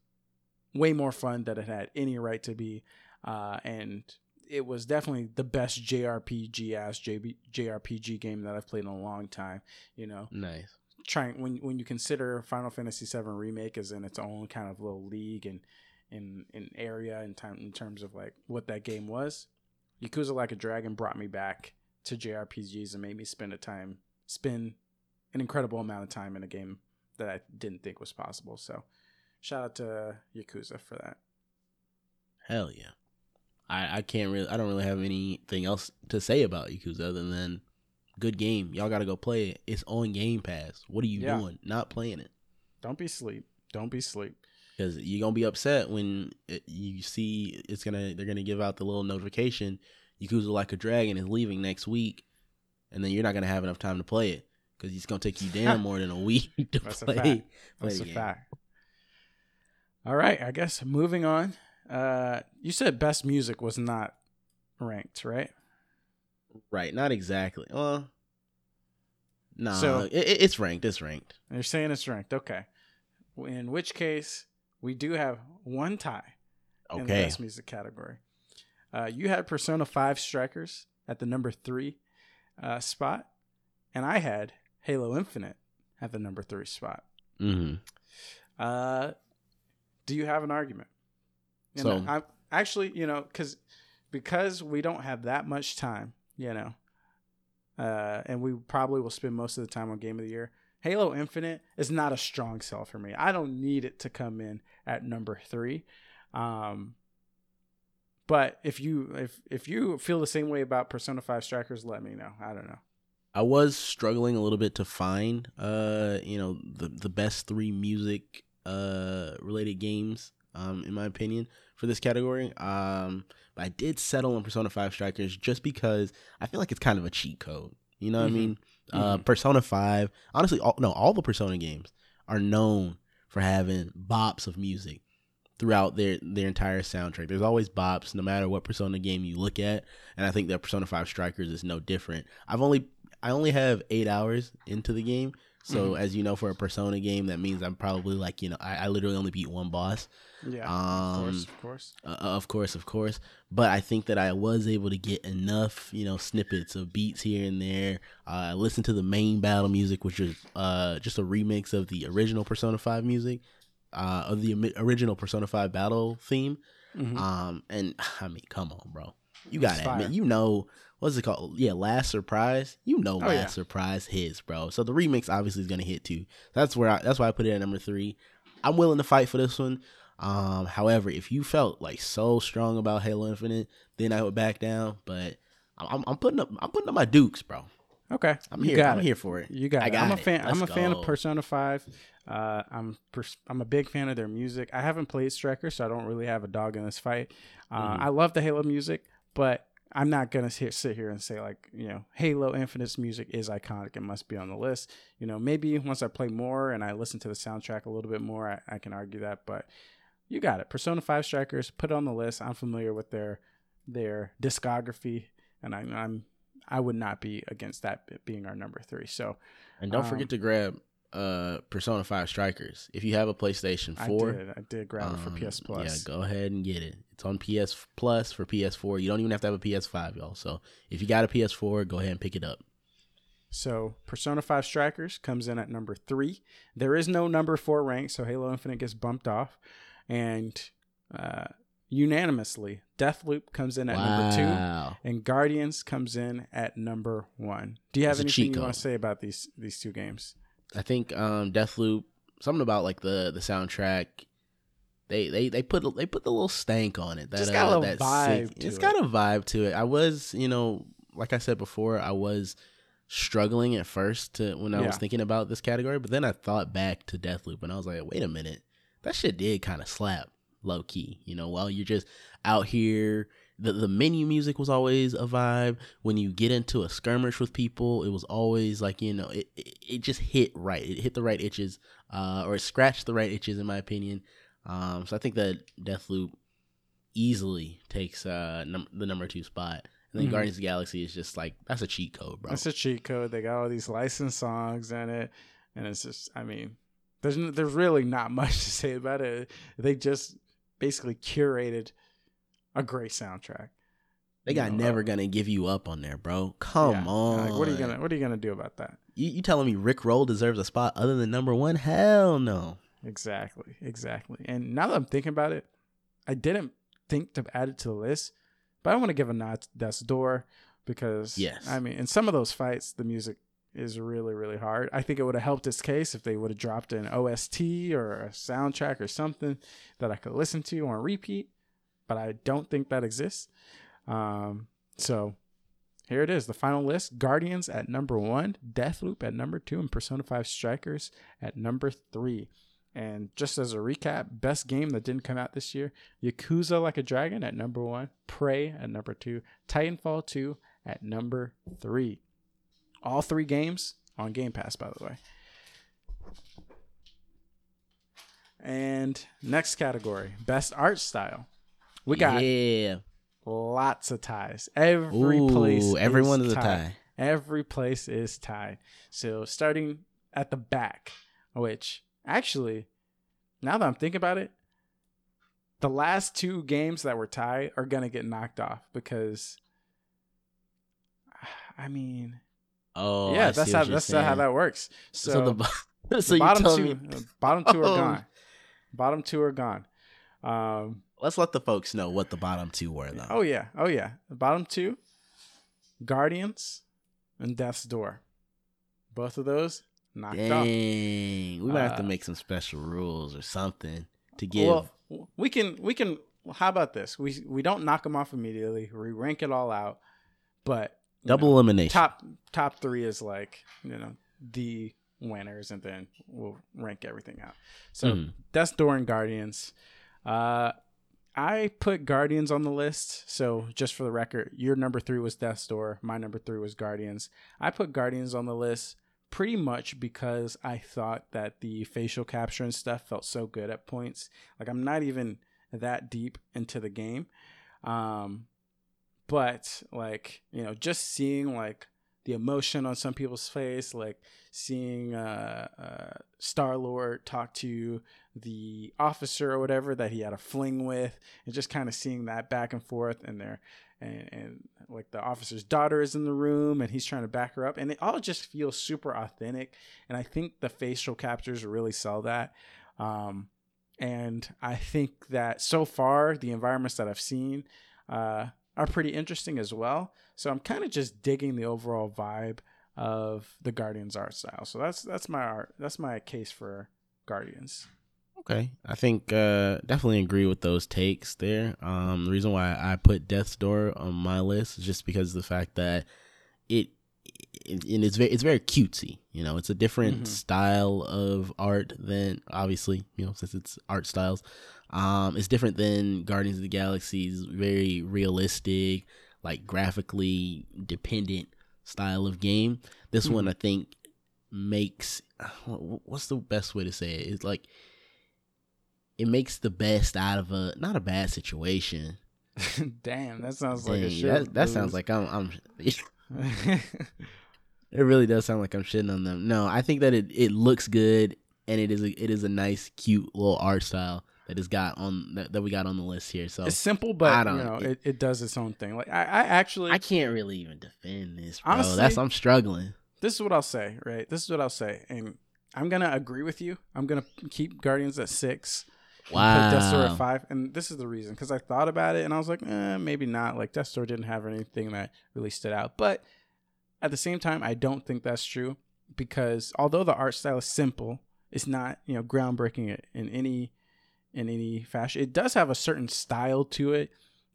way more fun than it had any right to be, uh, and it was definitely the best JRPG ass JRPG game that I've played in a long time. You know, Nice. trying when when you consider Final Fantasy VII remake is in its own kind of little league and in in area in time in terms of like what that game was. Yakuza Like a Dragon brought me back to JRPGs and made me spend a time spend an incredible amount of time in a game that I didn't think was possible. So shout out to Yakuza for that. Hell yeah. I, I can't really I don't really have anything else to say about Yakuza other than good game. Y'all gotta go play it. It's on Game Pass. What are you Yeah. doing? Not playing it. Don't be sleep. Don't be sleep. Because you're gonna be upset when it, you see it's gonna they're gonna give out the little notification Yakuza Like a Dragon is leaving next week, and then you're not gonna have enough time to play it because it's gonna take you [laughs] damn more than a week [laughs] to That's a play. fact. play That's a game. fact. All right, I guess moving on. Uh, you said best music was not ranked, right? Right? Not exactly. Well, no, So- it, it- it's ranked. It's ranked. You're saying it's ranked. Okay. In which case, we do have one tie in the best music category. Uh, you had Persona 5 Strikers at the number three uh, spot, and I had Halo Infinite at the number three spot. Mm-hmm. Uh, do you have an argument? You So- know, I'm actually, you know, because because we don't have that much time, you know, uh, and we probably will spend most of the time on Game of the Year. Halo Infinite is not a strong sell for me. I don't need it to come in at number three. Um, but if you if if you feel the same way about Persona Five Strikers, let me know. I don't know. I was struggling a little bit to find, uh, you know, the the best three music uh related games, um, in my opinion, for this category. Um, but I did settle on Persona Five Strikers just because I feel like it's kind of a cheat code. You know what Mhm. I mean? Uh, Mhm. Persona Five, honestly, all, no, all the Persona games are known for having bops of music throughout their their entire soundtrack. There's always bops, no matter what Persona game you look at, and I think that Persona Five Strikers is no different. I've only I only have eight hours into the game, so Mhm. as you know, for a Persona game, that means I'm probably like you know I, I literally only beat one boss. Yeah, Um, of course, of course. Uh, of course, of course. But I think that I was able to get enough, you know, snippets of beats here and there. Uh, I listened to the main battle music, which is uh, just a remix of the original Persona 5 music, uh, of the original Persona 5 battle theme. Mhm. Um, and [sighs] I mean, come on, bro. You gotta admit, you know, what's it called? Yeah, Last Surprise. You know, Oh, Last yeah. Surprise hits, bro. So the remix obviously is gonna hit too. That's where I, that's why I put it at number three. I'm willing to fight for this one. Um, however, if you felt like so strong about Halo Infinite, then I would back down. But I'm, I'm putting up, I'm putting up my dukes, bro. Okay, I'm you here. got I'm it. here for it. You got I got I'm a it. fan. I'm a Let's fan of. Persona Five. Uh, I'm pers- I'm a big fan of their music. I haven't played Striker, so I don't really have a dog in this fight. Uh, Mhm. I love the Halo music, but I'm not gonna sit sit here and say like you know Halo Infinite's music is iconic. It must be on the list. You know, maybe once I play more and I listen to the soundtrack a little bit more, I, I can argue that. But you got it. Persona Five Strikers, put it on the list. I'm familiar with their their discography, and I, I'm I would not be against that being our number three. So And don't Um, forget to grab uh Persona 5 Strikers. If you have a PlayStation 4, I did. I did grab it for um, PS Plus. Yeah, go ahead and get it. It's on PS Plus for PS4. You don't even have to have a PS5, y'all. So if you got a PS4, go ahead and pick it up. So Persona 5 Strikers comes in at number three. There is no number four rank, so Halo Infinite gets bumped off. And uh, unanimously, Deathloop comes in at number two. And Guardians comes in at number one. Do you have cheat anything you want to say about these these two games? I think um Deathloop something about like the the soundtrack they they they put they put the little stank on it. That, Just got a uh, little that vibe sick- to It's it. got a vibe to it. I was, you know, like I said before, I was struggling at first to when I Yeah. was thinking about this category, but then I thought back to Deathloop and I was like, wait a minute, that shit did kind of slap low key. You know, while you're just out here. The, the menu music was always a vibe. When you get into a skirmish with people, it was always like you know it, it, it just hit right. It hit the right itches, uh, or it scratched the right itches, in my opinion. Um, so I think that Deathloop easily takes uh num- the number two spot. And then Mhm. Guardians of the Galaxy is just like that's a cheat code, bro. That's a cheat code. They got all these licensed songs in it, and it's just, I mean, there's there's really not [laughs] much to say about it. They just basically curated a great soundtrack. they got you know, never uh, gonna give you up on there, bro. Come Yeah. on. Like, what are you gonna What are you gonna do about that? You, you telling me Rick Roll deserves a spot other than number one? Hell no. Exactly, exactly. And now that I'm thinking about it, I didn't think to add it to the list, but I want to give a nod to Death's Door because, Yes. I mean, in some of those fights, the music is really, really hard. I think it would have helped its case if they would have dropped an OST or a soundtrack or something that I could listen to on repeat, but I don't think that exists. Um, so here it is, the final list: Guardians at number one, Deathloop at number two, and Persona Five Strikers at number three. And just as a recap, best game that didn't come out this year: Yakuza Like a Dragon at number one, Prey at number two, Titanfall two at number three. All three games on Game Pass, by the way. And next category, best art style. We got yeah. lots of ties. Every place, Ooh, everyone is a tied. tie. Every place is tied. So starting at the back, which actually, now that I'm thinking about it, the last two games that were tied are gonna get knocked off because I mean, Oh, yeah, I that's how that's how that works. So, [laughs] So, the bo- the bottom two, me. uh, bottom two are [laughs] gone. Bottom two are gone. Um, Let's let the folks know what the bottom two were, though. oh yeah, oh yeah. The bottom two, Guardians and Death's Door. Both of those knocked off. Dang, we might have to Uh, make some special rules or something to give. Well, we can we can. How about this? We we don't knock them off immediately. We rank it all out, but double know, elimination. top top three is like you know the winners, and then we'll rank everything out. So Mhm. Death's Door and Guardians. Uh, I put Guardians on the list. So just for the record, your number three was Death's Door. My number three was Guardians. I put Guardians on the list pretty much because I thought that the facial capture and stuff felt so good at points. Like I'm not even that deep into the game. Um, but like, you know, just seeing like the emotion on some people's face, like seeing uh, uh, Star Lord talk to the officer or whatever that he had a fling with, and just kind of seeing that back and forth, and there, and, and like the officer's daughter is in the room, and he's trying to back her up, and it all just feels super authentic, and I think the facial captures really sell that. Um, and I think that so far the environments that I've seen uh, are pretty interesting as well. So I'm kind of just digging the overall vibe of the Guardians art style. So that's that's my art. That's my case for Guardians. Okay, I think uh, definitely agree with those takes there. Um, the reason why I put Death's Door on my list is just because of the fact that it, it and it's very it's very cutesy. You know, it's a different Mhm. style of art than obviously you know since it's art styles. Um, it's different than Guardians of the Galaxy's very realistic, like graphically dependent style of game. This one Mhm. I think makes what's the best way to say it? It's like it makes the best out of a not a bad situation. [laughs] Damn, that sounds like a shit. that, that sounds like I'm I'm [laughs] [laughs] it really does sound like I'm shitting on them. No, I think that it, it looks good and it is a it is a nice cute little art style that is got on that, that we got on the list here. So it's simple, but I you don't- know, it- it, it does its own thing. Like I, I actually, I can't really even defend this, bro. Honestly- That's I'm struggling. this is what I'll say. Right, this is what I'll say, and I'm gonna agree with you. I'm gonna keep Guardians at six. And Put Death's Door Wow. at five, and this is the reason because I thought about it and I was like, eh, maybe not. Like Death's Door didn't have anything that really stood out, but at the same time, I don't think that's true because although the art style is simple, it's not you know groundbreaking in any in any fashion. It does have a certain style to it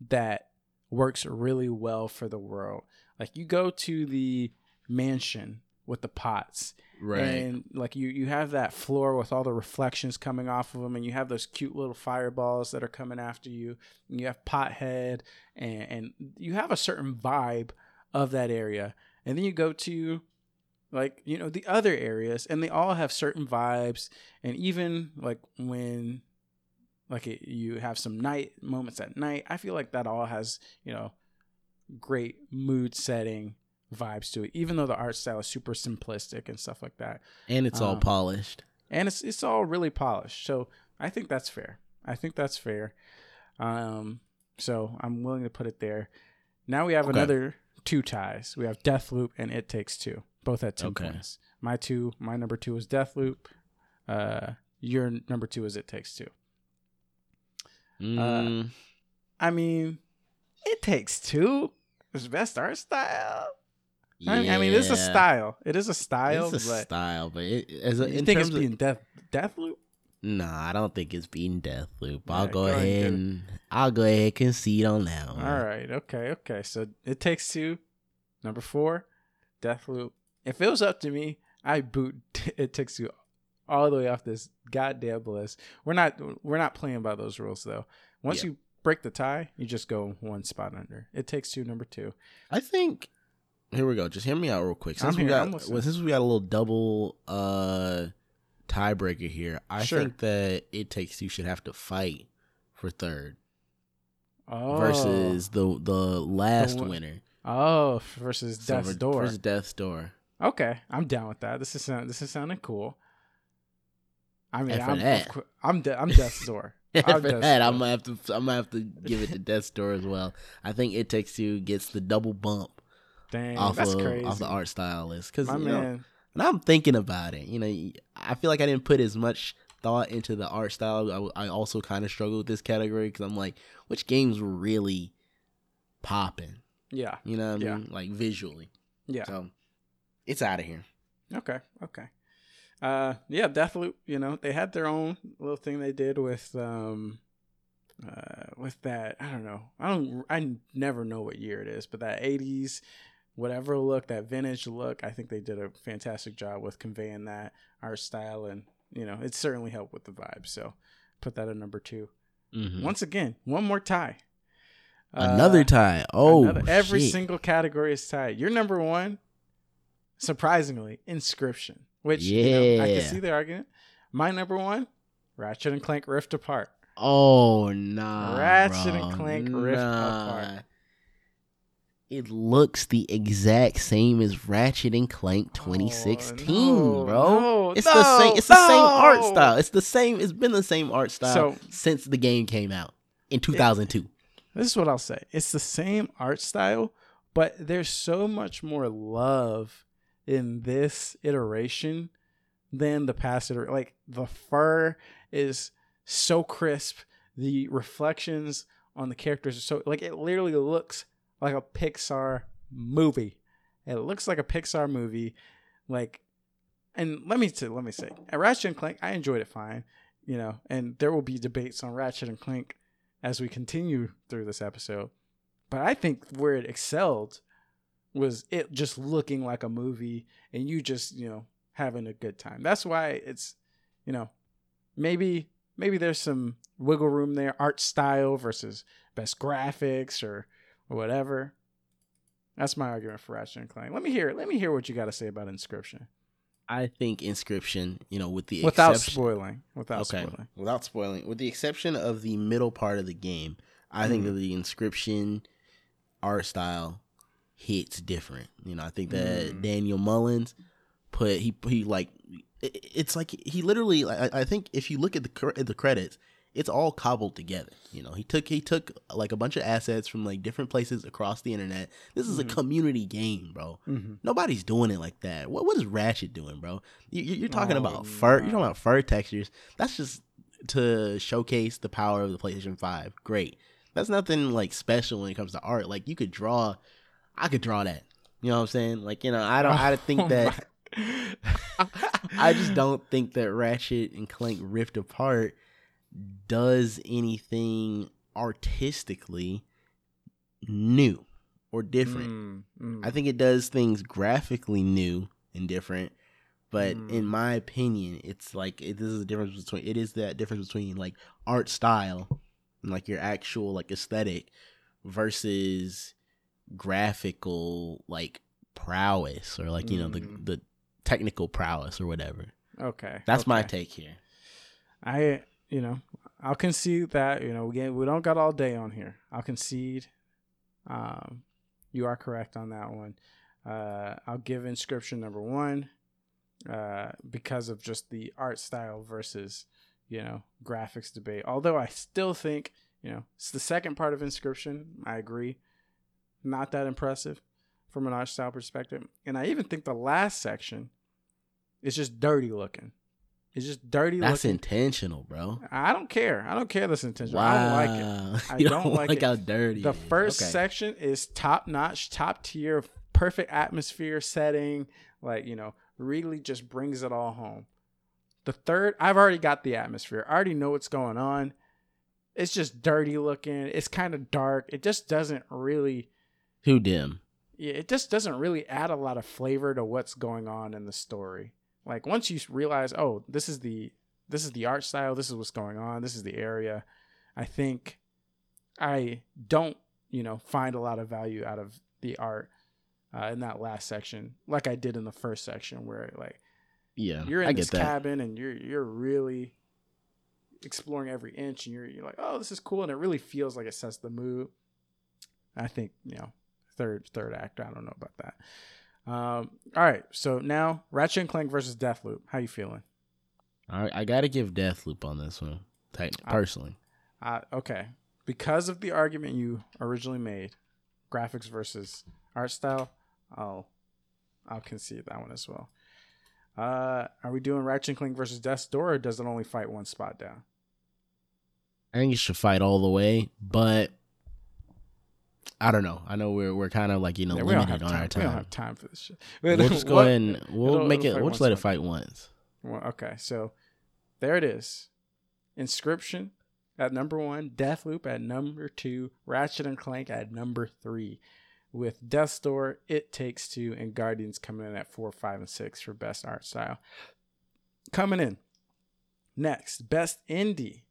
that works really well for the world. Like you go to the mansion with the pots Right. and like you you have that floor with all the reflections coming off of them and you have those cute little fireballs that are coming after you and you have pothead and and you have a certain vibe of that area and then you go to like you know the other areas and they all have certain vibes and even like when like it, you have some night moments at night i feel like that all has you know great mood setting vibes to it even though the art style is super simplistic and stuff like that. And it's all um, polished. and it's it's all really polished. So i think that's fair. I think that's fair. Um so i'm willing to put it there. Now we have Okay. another two ties. We have Death Loop and it takes two both at 10 Okay. points. My two my number two is deathloop uh your number two is it takes two. Mm, i mean it takes two is best art style I mean, I mean, it's a style. It is a style, It's a but style, but it, as a, you in think it's of being death Deathloop? Nah, I don't think it's being death loop. I'll Yeah, go go ahead and I'll go ahead and concede on that one. All right, okay, okay. So it takes two. Number four, death loop. If it was up to me, I boot [laughs] it takes two all the way off this goddamn list. We're not we're not playing by those rules though. Once Yeah. you break the tie, you just go one spot under. It takes two. Number two. I think here we go. Just hear me out real quick. Since I'm we here, got well, since we got a little double uh tiebreaker here, I Sure. think that it takes you should have to fight for third Oh, versus the the last one- winner. oh versus So Death's Door. versus Death's Door. Okay, I'm down with that. This is sound, this is sounding cool. I mean, I'm, that- I'm de- I'm Death's Door. [laughs] I'm for Death's that, Door. I'm gonna have to I'm gonna have to give it to Death's Door as well. I think it takes you gets the double bump Dang, off that's of crazy. off the art style list because you know, man. and I'm thinking about it. You know, I feel like I didn't put as much thought into the art style. I also kind of struggle with this category because I'm like, which games were really popping? Yeah. You know what I Yeah. mean? Like visually. Yeah. So it's out of here. Okay. Okay. Uh, yeah, Deathloop. You know, they had their own little thing they did with um, uh, with that. I don't know. I don't. I never know what year it is, but that '80s, whatever look, that vintage look. I think they did a fantastic job with conveying that art style, and you know, it certainly helped with the vibe. So, put that at number 2 Mhm. Once again, one more tie. Another Uh, tie. Oh, Another- every shit. single category is tied. Your number one, surprisingly, inscryption. Which you know, I can see the argument. My number one, Ratchet and Clank Rift Apart. Oh nah, Ratchet bro. and Clank Rift Apart. It looks the exact same as Ratchet and Clank 2016, Oh, no, bro. no, it's the same. no, It's the same art style. It's the same. It's been the same art style So- since the game came out in 2002. This is what I'll say. It's the same art style, but there's so much more love in this iteration than the past iteration. Like the fur is so crisp. The reflections on the characters are so like it literally looks like a Pixar movie. It looks like a Pixar movie. Like and let me say, let me say, at Ratchet and Clank, I enjoyed it fine, you know, and there will be debates on Ratchet and Clank as we continue through this episode. But I think where it excelled was it just looking like a movie and you just, you know, having a good time. That's why it's, you know, maybe maybe there's some wiggle room there, art style versus best graphics or, or whatever. That's my argument for Ratchet and Clank. Let me hear. Let me hear what you got to say about Inscryption I think Inscryption, you know, with the without exception, spoiling. Without okay, spoiling. without spoiling, with the exception of the middle part of the game, I think Mhm. that the Inscryption art style hits different. You know, I think that Mm. Daniel Mullins put he he like it- it's like he literally I, I think if you look at the at the credits it's all cobbled together. You know he took he took like a bunch of assets from like different places across the internet. This is Mhm. a community game bro. Mm-hmm. nobody's doing it like that. What what is ratchet doing bro? You, you're talking Oh, about fur you're talking about fur textures. That's just to showcase the power of the playstation 5 great. That's nothing like special when it comes to art. Like you could draw i could draw that. You know what i'm saying? Like you know i don't i think [laughs] Oh that [laughs] I just don't think that Ratchet and Clank Rift Apart does anything artistically new or different. Mm, mm. I think it does things graphically new and different, but Mm. in my opinion, it's like it, this is the difference between it is that difference between like art style and like your actual like aesthetic versus graphical like prowess or like you know Mm. the the technical prowess or whatever. okay. That's my take here. I, you know, I'll concede that. You know, we get, we don't got all day on here. I'll concede. Um, you are correct on that one. Uh, I'll give inscryption number one, uh, because of just the art style versus, you know, graphics debate. Although I still think, you know, it's the second part of inscryption. I agree, not that impressive from an art style perspective, and I even think the last section is just dirty looking. It's just dirty That's looking. intentional, bro. I don't care. I don't care this intention. I don't like it. [laughs] I you don't like it. how dirty The first Okay. section is top notch, top tier, perfect atmosphere setting. Like, you know, really just brings it all home. The third, I've already got the atmosphere. I already know what's going on. It's just dirty looking. It's kind of dark. It just doesn't really Too dim. yeah, it just doesn't really add a lot of flavor to what's going on in the story. Like once you realize, oh, this is the this is the art style, this is what's going on, this is the area. I think I don't, you know, find a lot of value out of the art uh, in that last section, like I did in the first section, where like Yeah, you're in I this cabin and you're you're really exploring every inch and you're you're like oh this is cool and it really feels like it sets the mood i think you know third third act i don't know about that um all right so now ratchet and clank versus deathloop how you feeling All right, I gotta give Deathloop on this one. Tight- I- Personally, uh, okay because of the argument you originally made graphics versus art style I'll I'll concede that one as well. Uh, are we doing Ratchet and Clank versus Death's Door, or does it only fight one spot down? I think it should fight all the way, but I don't know. I know we're we're kind of like you know Yeah, we don't limited have on time. our We don't have time for this shit. [laughs] We'll just go What- ahead and we'll it'll- make it'll it. We'll just let it fight once. Well, okay, so there it is. Inscryption at number one, Deathloop at number two, Ratchet and Clank at number three, with Death's Door, It Takes Two, and Guardians coming in at four, five, and six for best art style. Coming in next, best indie.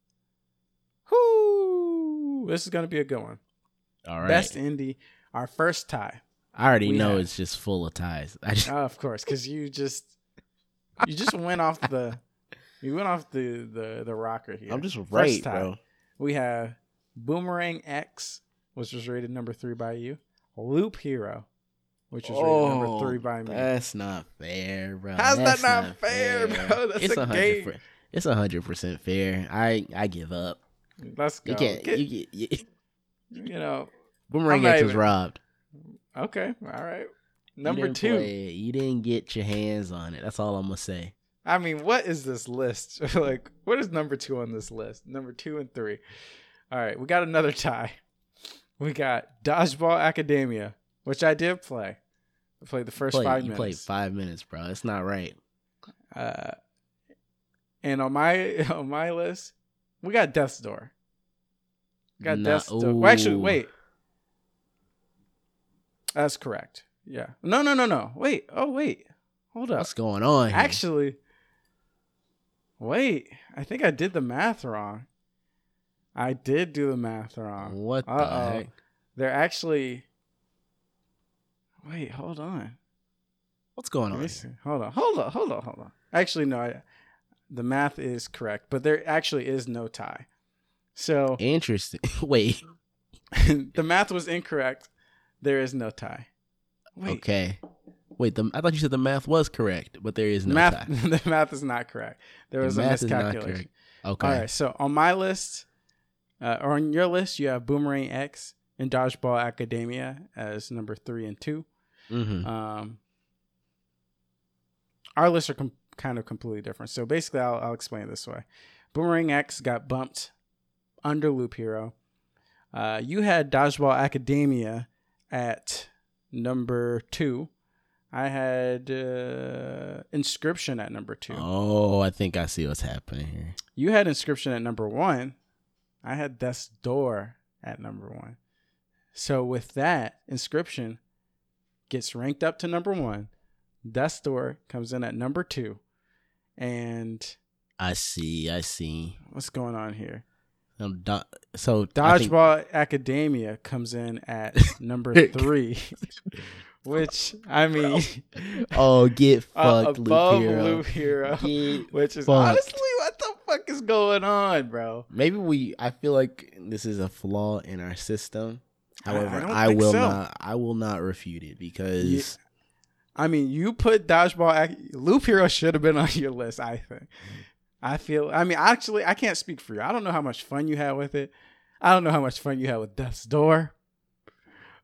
Whoo! This is gonna be a good one. All right. Best indie, our first tie. I already we know have- it's just full of ties. I just, Oh, of course, because you just you just went off the you went off the the the rocker here. I'm just right, tie, bro. We have Boomerang X, which was rated number three by you. Loop Hero, which was rated number oh, three by me. Oh, That's not fair, bro. How's that That's not fair, bro? That's it's a game. per- It's hundred percent fair. I I give up. Let's go. You can't. Get- you, get- you, you know. Boomerang was even- robbed. Okay. All right. Number didn't two. You didn't get your hands on it. That's all I'm gonna say. I mean, what is this list? [laughs] like, what is number two on this list? Number two and three. All right, we got another tie. [laughs] We got Dodgeball Academia, which I did play. I played the first Play- five you minutes. played five minutes, bro. It's not right. Uh, and on my [laughs] on my list, we got Death's Door. Got Nah, Death's Door. Well, actually, wait. That's correct. Yeah. No, no, no, no. Wait. Oh, wait. Hold up. What's going on? Here? Actually, wait. I think I did the math wrong. I did do the math wrong. what the Uh-oh. heck? They're actually. Wait, hold on. What's going on? Hold on, hold on, hold on, hold on. Actually, no. I, the math is correct, but there actually is no tie. So Interesting. [laughs] Wait. [laughs] the math was incorrect. There is no tie. Wait, Okay. Wait. The, I thought you said the math was correct, but there is no math. tie. [laughs] the math is not correct. There The was a math is not miscalculation. Okay. All right. So on my list, uh, or on your list, you have Boomerang X and Dodgeball Academia as number three and two. Mm-hmm. Um, our lists are com- kind of completely different. So basically, I'll, I'll explain it this way: Boomerang X got bumped under Loop Hero. Uh, you had Dodgeball Academia at number two. I had uh, Inscryption at number two. Oh, I think I see what's happening here. You had Inscryption at number one. I had Death's Door at number one. So with that, Inscryption gets ranked up to number one. Death's Door comes in at number two. And I see. I see. what's going on here? Um, do- so I think- Dodgeball Academia comes in at [laughs] number three. Which I [laughs] mean [laughs] oh, get uh, fucked, above Loop Hero. Loop Hero. Which is fucked. honestly what the fuck is going on, bro? Maybe we. I feel like this is a flaw in our system. I- I However, I, will so. not. I will not refute it because I mean, you put dodgeball. Loop Hero should have been on your list. I think. I feel. I mean, actually, I can't speak for you. I don't know how much fun you had with it. I don't know how much fun you had with Death's Door.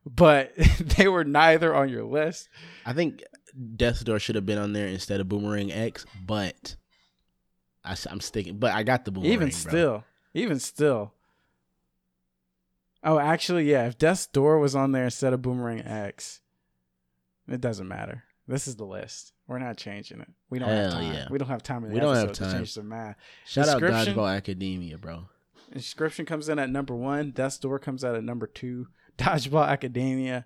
But [laughs] they were neither on your list. I think Death's Door should have been on there instead of Boomerang X. But I, am sticking. But I got the Boomerang. even bro. still, even still. Oh, actually, yeah. If Death's Door was on there instead of Boomerang X, it doesn't matter. This is the list. We're not changing it. We don't have time. yeah. We don't have time in the We don't have episode to change the math. Shout out Dodgeball Academia, bro. Inscryption comes in at number one. Death's Door comes out at number two. [laughs] Dodgeball Academia.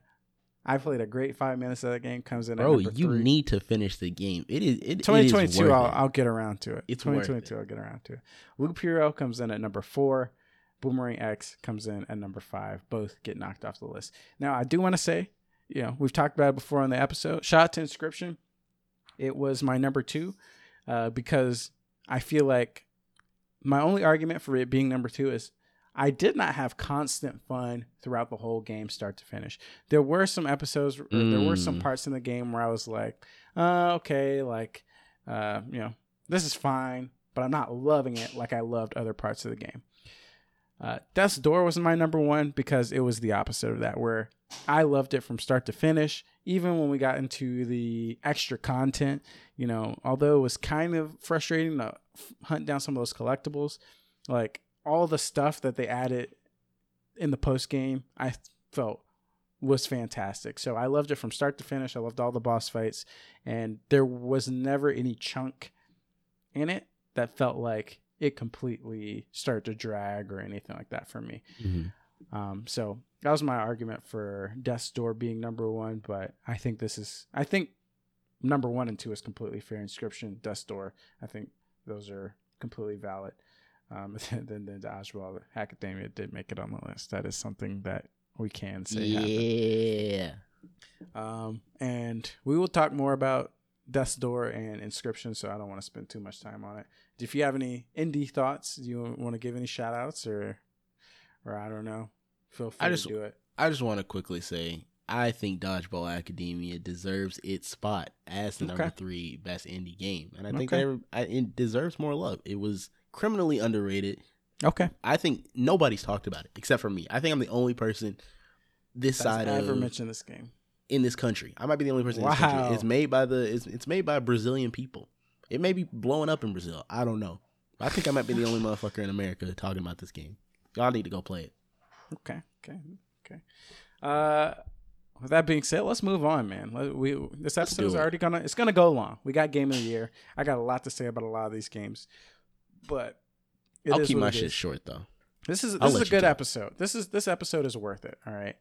I played a great five minutes of that game. Comes in Bro, at number you three. need to finish the game. It is. It, it is 2022. I'll, it. I'll get around to it. It's worth 2022. I'll get around to it. Loop Hero comes in at number four. Boomerang X comes in at number five. Both get knocked off the list. Now, I do want to say, you know, we've talked about it before on the episode. Shout out to Inscryption. It was my number two uh, because I feel like my only argument for it being number two is I did not have constant fun throughout the whole game, start to finish. There were some episodes, or there were some Mm. parts in the game where I was like, uh, okay, like, uh, you know, this is fine, but I'm not loving it like I loved other parts of the game. Uh, Death's Door was my number one because it was the opposite of that, where I loved it from start to finish. Even when we got into the extra content, you know, although it was kind of frustrating to hunt down some of those collectibles, like all the stuff that they added in the post game, I felt was fantastic. So I loved it from start to finish. I loved all the boss fights, and there was never any chunk in it that felt like it completely started to drag or anything like that for me. Mm-hmm. Um, so that was my argument for Death's Door being number one, but I think this is I think number one and two is completely fair. Inscryption, Death's Door, I think those are completely valid. Um, [laughs] then then Dodgeball Academia did make it on the list. That is something that we can say. happened. Yeah. Um, and we will talk more about Death's Door and Inscryption, so I don't want to spend too much time on it. If you have any indie thoughts, do you want to give any shout outs or, or I don't know, feel free I just- to do it. I just want to quickly say I think Dodgeball Academia deserves its spot as the number three best indie game, and I think Okay. that I- it deserves more love. It was criminally underrated. Okay. I think nobody's talked about it except for me. I think I'm the only person this That's side ever of mentioned this game. In this country. I might be the only person in this country. It's made by the it's, it's made by Brazilian people. It may be blowing up in Brazil. I don't know. I think I might be the only motherfucker in America talking about this game. Y'all need to go play it. Okay. Okay. Okay. Uh, with that being said, let's move on, man. Let- We this episode is already gonna it's gonna go long. We got game of the year. I got a lot to say about a lot of these games, but it I'll is keep my shit is. short though. This is I'll this is a good episode. This is this episode is worth it. All right.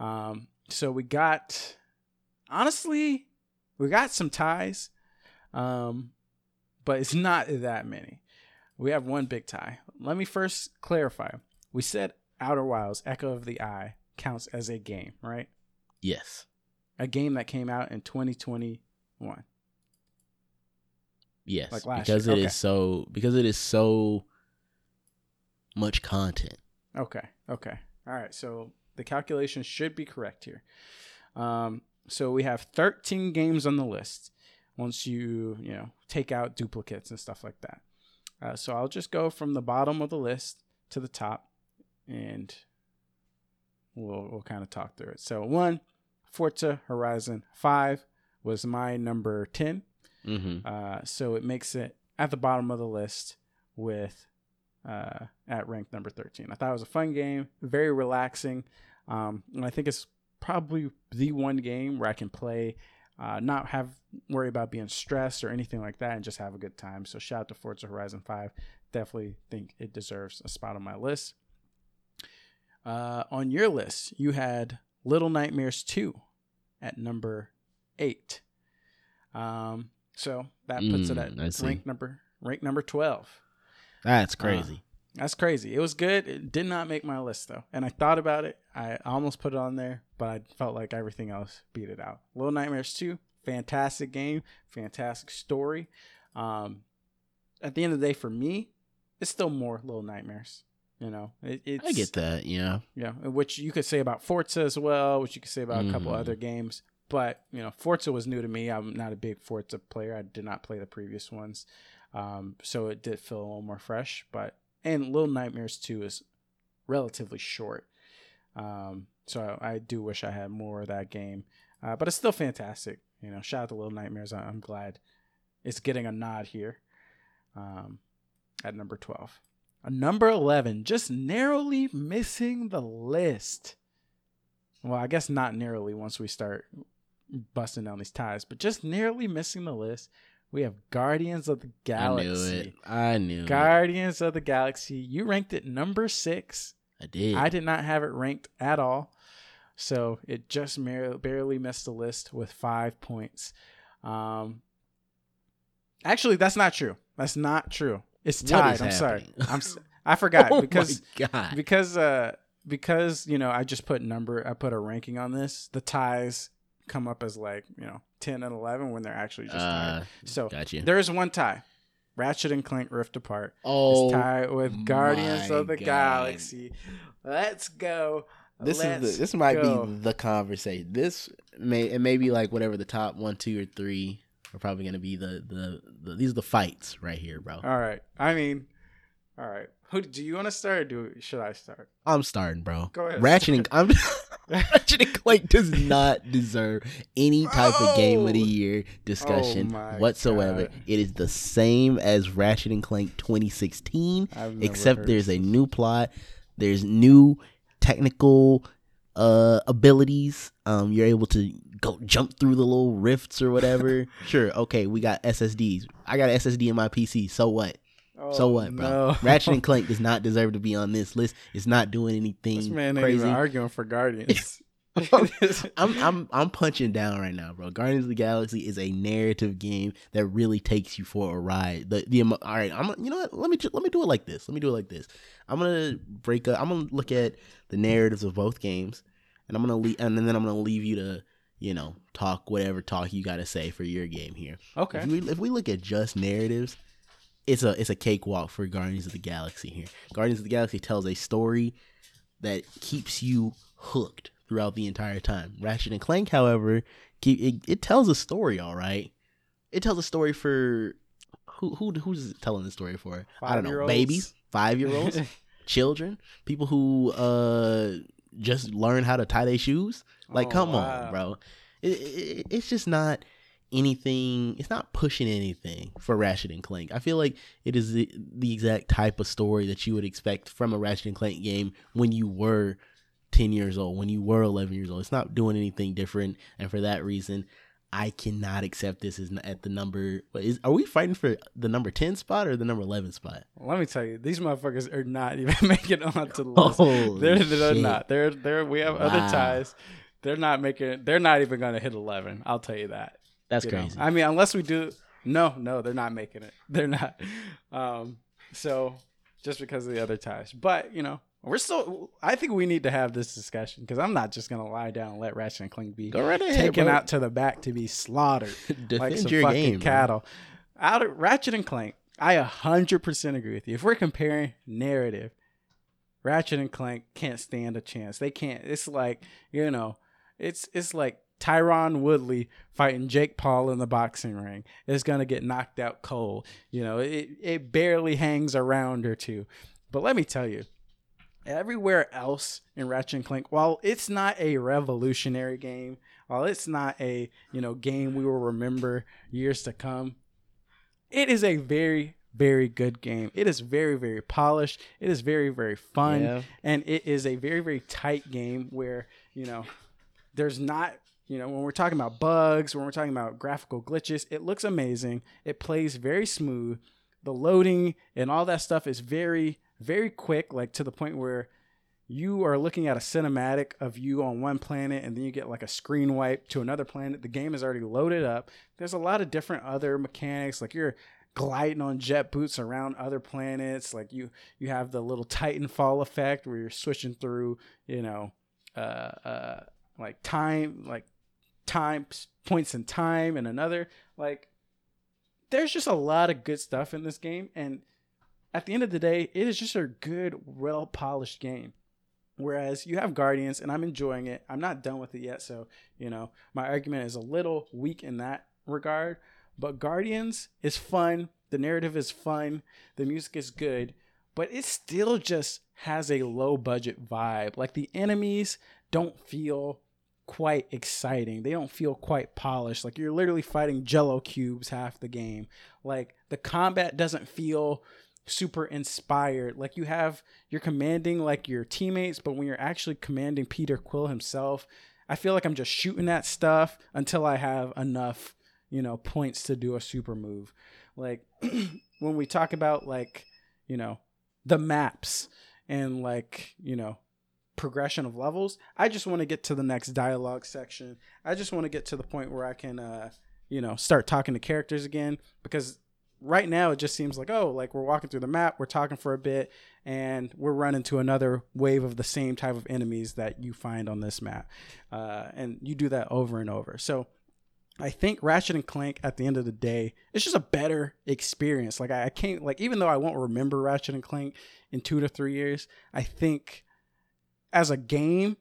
Um. So we got honestly, we got some ties, um, but it's not that many. We have one big tie. Let me first clarify. We said Outer Wilds: Echo of the Eye counts as a game, right? Yes. A game that came out in 2021. Yes. Like last because year. it is Okay. so because it is so much content. Okay. Okay. All right. So the calculation should be correct here. Um, so we have 13 games on the list. Once you you know take out duplicates and stuff like that. Uh, so I'll just go from the bottom of the list to the top, and we'll we'll kind of talk through it. So one, Forza Horizon Five was my number 10. Mm-hmm. Uh, so it makes it at the bottom of the list with uh, at rank number 13. I thought it was a fun game, very relaxing. Um, and I think it's probably the one game where I can play, uh, not have worry about being stressed or anything like that, and just have a good time. So shout out to Forza Horizon 5. Definitely think it deserves a spot on my list. Uh, on your list, you had Little Nightmares 2 at number eight. Um, so that puts it Mm, I at rank number rank number 12. That's Uh, crazy. That's crazy. It was good. It did not make my list though, and I thought about it. I almost put it on there, but I felt like everything else beat it out. Little Nightmares 2, fantastic game, fantastic story. Um, at the end of the day, for me, it's still more Little Nightmares. You know, it, it's I get that. Yeah. yeah, which you could say about Forza as well, which you could say about a couple Mhm. other games. But you know, Forza was new to me. I'm not a big Forza player. I did not play the previous ones, um, so it did feel a little more fresh. But and Little Nightmares Two is relatively short, um, so I, I do wish I had more of that game. Uh, but it's still fantastic. You know, shout out to Little Nightmares. I- I'm glad it's getting a nod here um, at number twelve. A number 11, just narrowly missing the list. Well, I guess not narrowly once we start busting down these ties, but just narrowly missing the list. We have Guardians of the Galaxy. I knew it. I knew it. Guardians of the Galaxy. You ranked it number six. I did. I did not have it ranked at all. So it just mer- barely missed the list with five points. Um, actually, that's not true. That's not true. It's tied. I'm sorry. I'm. [laughs] I forgot oh because because uh because you know I just put number I put a ranking on this. The ties come up as like you know ten and eleven when they're actually just tied. Uh, So gotcha. there is one tie. Ratchet and Clank Rift Apart oh, is tied with Guardians of the God. Galaxy. Let's go. this Let's is the, this might go. be the conversation. This may it may be like whatever the top one, two, or three are probably gonna be the the, the these are the fights right here, bro. All right. I mean, All right. Who do you want to start? Or do should I start? I'm starting, bro. Go ahead. Ratchet and [laughs] I'm Ratchet and Clank does not deserve any type of game of the Oh. year discussion Oh whatsoever. God. It is the same as Ratchet and Clank 2016, except there's a new plot. There's new technical uh abilities. Um, you're able to go jump through the little rifts or whatever. [laughs] sure, okay, we got SSDs. I got an SSD in my PC. So what? So Oh, what, bro? no. [laughs] Ratchet and Clank does not deserve to be on this list. It's not doing anything This man ain't even arguing for Guardians. [laughs] [laughs] I'm I'm I'm punching down right now, bro. Guardians of the Galaxy is a narrative game that really takes you for a ride. The the all right, I'm you know what? Let me let me do it like this. Let me do it like this. I'm gonna break up. I'm gonna look at the narratives of both games, and I'm gonna leave, and then I'm gonna leave you to you know talk whatever talk you got to say for your game here. okay. If we if we look at just narratives, it's a it's a cakewalk for Guardians of the Galaxy here. Guardians of the Galaxy tells a story that keeps you hooked throughout the entire time. Ratchet and Clank, however, keep, it, it tells a story, all right. It tells a story for who who who's telling the story for? I don't know, babies, five year olds, [laughs] children, people who uh just learn how to tie their shoes. Like, Oh, come wow. on, bro. It, it, it's just not anything. It's not pushing anything for Ratchet and Clank. I feel like it is the, the exact type of story that you would expect from a Ratchet and Clank game when you were 10 years old, when you were 11 years old. It's not doing anything different. And for that reason, I cannot accept this as at the number. Is, are we fighting for the number 10 spot or the number 11 spot? Let me tell you, these motherfuckers are not [laughs] even making it onto the list. Holy they're they're shit. not. They're they're. We have other ties. They're not making. They're not even going to hit eleven. I'll tell you that. That's you know? crazy. I mean, unless we do. No, no, they're not making it. [laughs] They're not. Um. So just because of the other ties, but you know, we're still. I think we need to have this discussion because I'm not just gonna lie down and let Ratchet and Clank be right ahead. taken bro. out to the back to be slaughtered [laughs] like some your fucking game. cattle. Out of Ratchet and Clank, I hundred percent agree with you. If we're comparing narrative, Ratchet and Clank can't stand a chance. They can't. It's like you know, it's it's like Tyron Woodley fighting Jake Paul in the boxing ring. is gonna get knocked out cold. You know, it it barely hangs a round or two. But let me tell you, everywhere else in Ratchet and Clank, while it's not a revolutionary game, while it's not a you know game we will remember years to come, it is a very very good game. It is very very polished. It is very very fun, Yeah. and it is a very very tight game where you know there's not you know when we're talking about bugs when we're talking about graphical glitches it looks amazing. It plays very smooth. The loading and all that stuff is very very quick like to the point where you are looking at a cinematic of you on one planet and then you get like a screen wipe to another planet. The game is already loaded up. There's a lot of different other mechanics like you're gliding on jet boots around other planets like you you have the little titanfall effect where you're switching through you know uh uh like time like time points in time and another. Like there's just a lot of good stuff in this game and at the end of the day it is just a good well polished game. Whereas you have guardians and i'm enjoying it. I'm not done with it yet so you know my argument is a little weak in that regard. But guardians is fun. The narrative is fun. The music is good. But it still just has a low budget vibe. Like the enemies don't feel quite exciting. They don't feel quite polished. Like you're literally fighting jello cubes half the game. Like the combat doesn't feel super inspired. Like you have you're commanding like your teammates, but when you're actually commanding Peter Quill himself, I feel like I'm just shooting at stuff until I have enough, you know, points to do a super move. Like [clears throat] when we talk about like, you know, the maps and like, you know, progression of levels. I just want to get to the next dialogue section. I just want to get to the point where I can, uh, you know, start talking to characters again because right now it just seems like oh, like we're walking through the map, we're talking for a bit, and we're running to another wave of the same type of enemies that you find on this map, uh, and you do that over and over. So. I think Ratchet and Clank at the end of the day, it's just a better experience. Like I, I can't like even though I won't remember Ratchet and Clank in two to three years, I think as a game,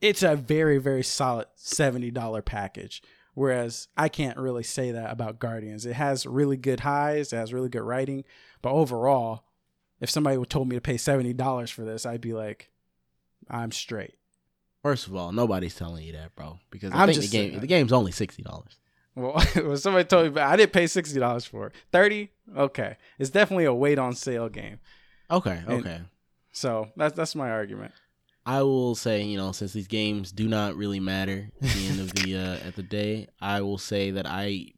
it's a very, very solid $70 package. Whereas I can't really say that about Guardians. It has really good highs, it has really good writing, but overall, if somebody told me to pay seventy dollars for this, I'd be like, I'm straight. First of all, nobody's telling you that, bro, because I I'm think the just game saying. the game's only sixty dollars. Well, [laughs] when somebody told me, but I didn't pay sixty dollars for it. Thirty, okay, it's definitely a wait on sale game. Okay, And- okay. So that's that's my argument. I will say, you know, since these games do not really matter at the end of the uh, at the day, I will say that I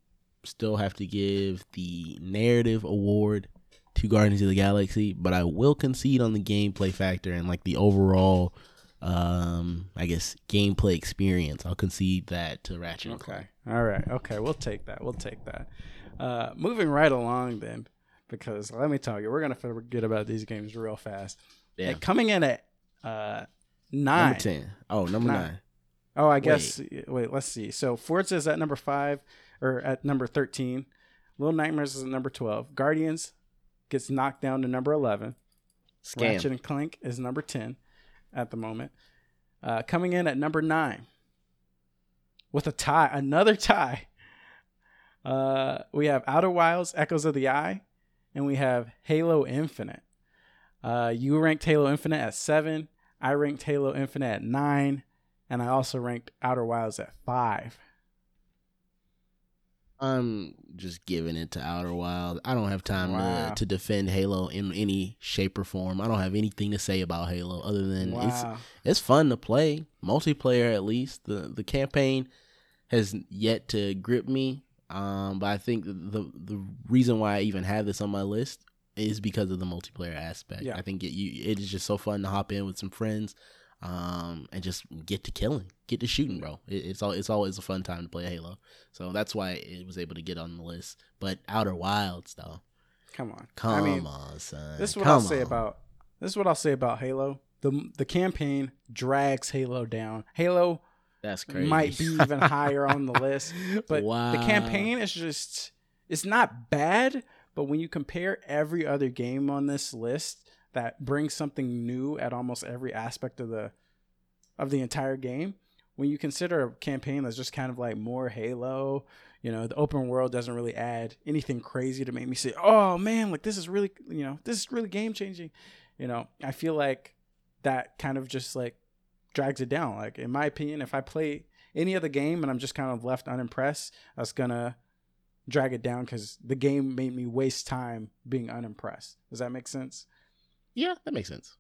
still have to give the narrative award to Guardians of the Galaxy, but I will concede on the gameplay factor and like the overall, um, I guess gameplay experience. I'll concede that to Ratchet. Okay. All right. Okay. We'll take that. We'll take that. Uh, moving right along then, because let me tell you, we're gonna forget about these games real fast. Coming in at uh, nine. Number ten. Oh, number Nine. nine. Oh, I guess. Wait. let's see. So Forza is at number five, or at number thirteen. Little Nightmares is at number twelve. Guardians gets knocked down to number eleven. Scam. Ratchet and Clank is number 10 at the moment. Uh, coming in at number 9 with a tie, another tie. Uh, we have Outer Wilds, Echoes of the Eye, and we have Halo Infinite. Uh, you ranked Halo Infinite at 7. I ranked Halo Infinite at 9. And I also ranked Outer Wilds at 5. I'm just giving it to Outer Wild. I don't have time Wow. to, to defend Halo in any shape or form. I don't have anything to say about Halo other than it's Wow. it's fun to play multiplayer at least. the The campaign has yet to grip me, um, but I think the the reason why I even have this on my list is because of the multiplayer aspect. Yeah. I think it you it is just so fun to hop in with some friends. Um, and just get to killing, get to shooting, bro. It, it's all it's always a fun time to play Halo. So that's why it was able to get on the list. But Outer Wilds, though, Come on. come I mean, on, son. This is what Come I'll say on. about this is what I'll say about Halo. The the campaign drags Halo down. Halo that's crazy. might be even higher on the list, [laughs] but Wow. the campaign is just it's not bad, but when you compare every other game on this list that brings something new at almost every aspect of the of the entire game, when you consider a campaign that's just kind of like more Halo, you know, the open world doesn't really add anything crazy to make me say, "Oh man, like this is really, you know, this is really game changing." You know, I feel like that kind of just like drags it down. Like in my opinion, if I play any other game and I'm just kind of left unimpressed, that's gonna drag it down because the game made me waste time being unimpressed. Does that make sense? Yeah, that makes sense.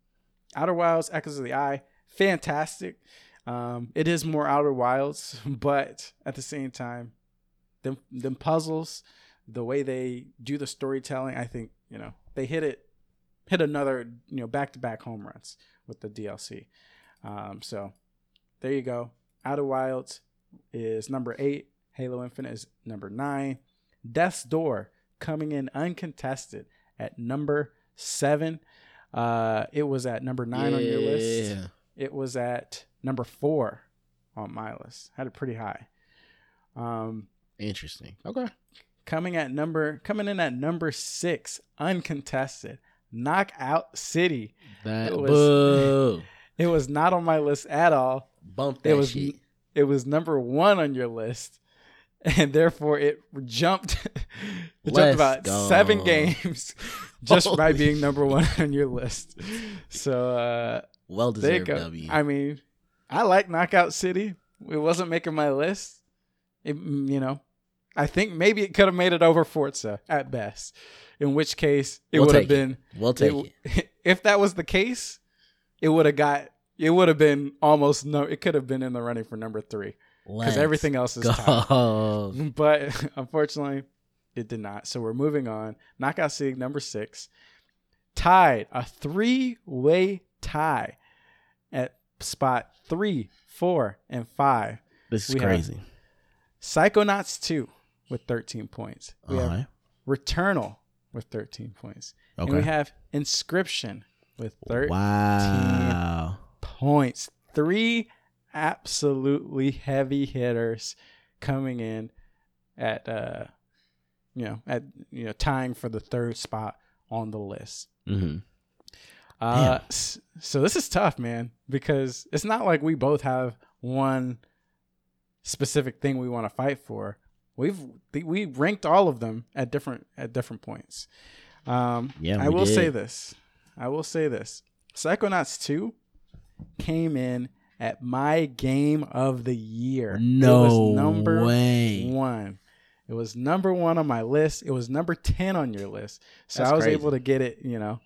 Outer Wilds, Echoes of the Eye, fantastic. Um, it is more Outer Wilds, [laughs] but at the same time, them them puzzles, the way they do the storytelling, I think you know they hit it, hit another you know back to back home runs with the DLC. Um, so there you go. Outer Wilds is number eight. Halo Infinite is number nine. Death's Door coming in uncontested at number seven. Uh, it was at number nine on your list. It was at number four on my list. Had it pretty high. Um, Interesting. Okay. coming at number coming in at number six, uncontested. Knockout City. That It was- boo. [laughs] It was not on my list at all. Bump It that was shit. it was number one on your list, [laughs] and therefore it jumped. [laughs] it jumped about go. seven [laughs] games just by being number one on your list. So uh, well deserved. W. I mean, I like Knockout City. It wasn't making my list. It, mm, you know, I think maybe it could have made it over Forza at best. In which case, it We'll would have take it. been. we'll take it- it. if that was the case, it would have got. It would have been almost no. It could have been in the running for number three because everything else is tied. [laughs] But [laughs] unfortunately, it did not. So we're moving on. Knockout City number six, tied a three-way tie at spot three, four, and five. This is We crazy. Psychonauts two with thirteen points. We All have right. Returnal with thirteen points, and we have Inscryption with thirteen Wow. points. Three absolutely heavy hitters coming in at uh you know at you know tying for the third spot on the list. hmm Uh so this is tough, man, because it's not like we both have one specific thing we want to fight for. We've we ranked all of them at different at different points. Um, Yeah, I will say this. I will say this. Psychonauts two came in at my game of the year. No it was number way. one. It was number one on my list. It was number ten on your list. So That's I was crazy. able to get it. You know,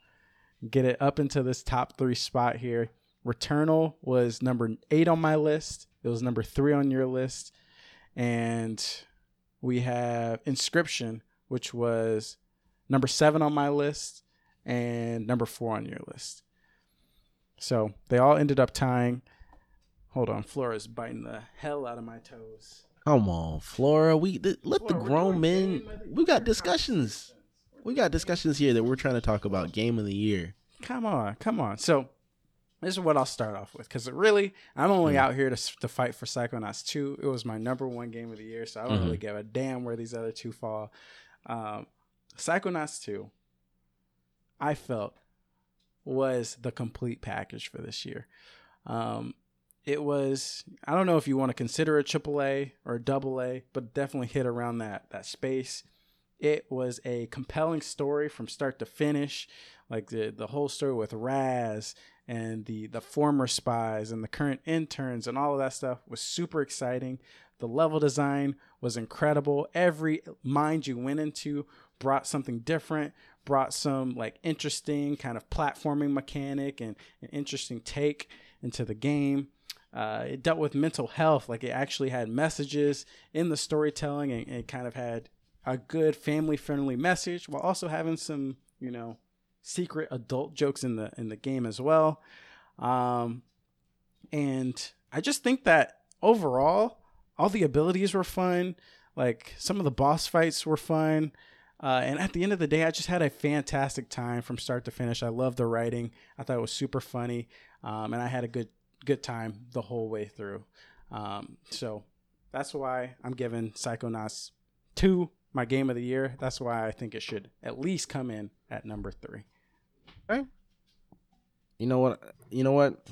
get it up into this top three spot here. Returnal was number eight on my list. It was number three on your list, and we have Inscryption, which was number seven on my list and number four on your list. So they all ended up tying. Hold on, Flora's biting the hell out of my toes. Come on, Flora. We th- let the Flora, we're grown men. the We got discussions. We got discussions here that we're trying to talk about game of the year. Come on, come on. So this is what I'll start off with because really, I'm only Mm. out here to to fight for Psychonauts 2. It was my number one game of the year, so I don't Mhm. really give a damn where these other two fall. Um, Psychonauts 2, I felt was the complete package for this year. Um, it was I don't know if you want to consider a triple A or a double A, but definitely hit around that that space. It was a compelling story from start to finish, like the the whole story with Raz and the the former spies and the current interns and all of that stuff was super exciting. The level design was incredible. Every mind you went into brought something different, brought some like interesting kind of platforming mechanic and an interesting take into the game. Uh, it dealt with mental health, like it actually had messages in the storytelling and it kind of had a good family friendly message while also having some, you know, secret adult jokes in the in the game as well. Um, and I just think that overall, all the abilities were fun. Like some of the boss fights were fun. Uh, and at the end of the day, I just had a fantastic time from start to finish. I loved the writing. I thought it was super funny, um, and I had a good good time the whole way through. Um, so that's why I'm giving Psychonauts two my game of the year. That's why I think it should at least come in at number three. You know what? You know what?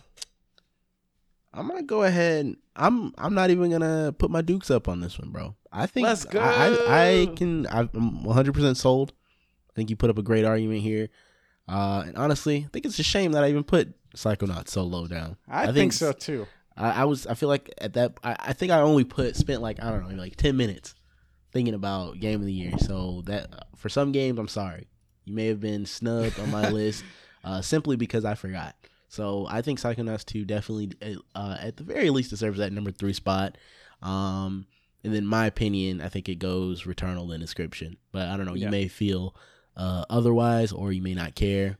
I'm gonna go ahead. I'm I'm not even gonna put my dukes up on this one, bro. I think Let's I, I, I can. I'm 100 percent sold. I think you put up a great argument here. Uh, and honestly, I think it's a shame that I even put Psychonauts so low down. I, think think, so too. I, I was. I feel like at that. I, I think I only put spent like I don't know, like 10 minutes thinking about game of the year. So that for some games, I'm sorry, you may have been snubbed on my [laughs] list uh, simply because I forgot. So I think Psychonauts 2 definitely, uh, at the very least, deserves that number three spot. Um, and then my opinion, I think it goes Returnal and Inscryption. But I don't know. You Yeah. may feel uh, otherwise, or you may not care.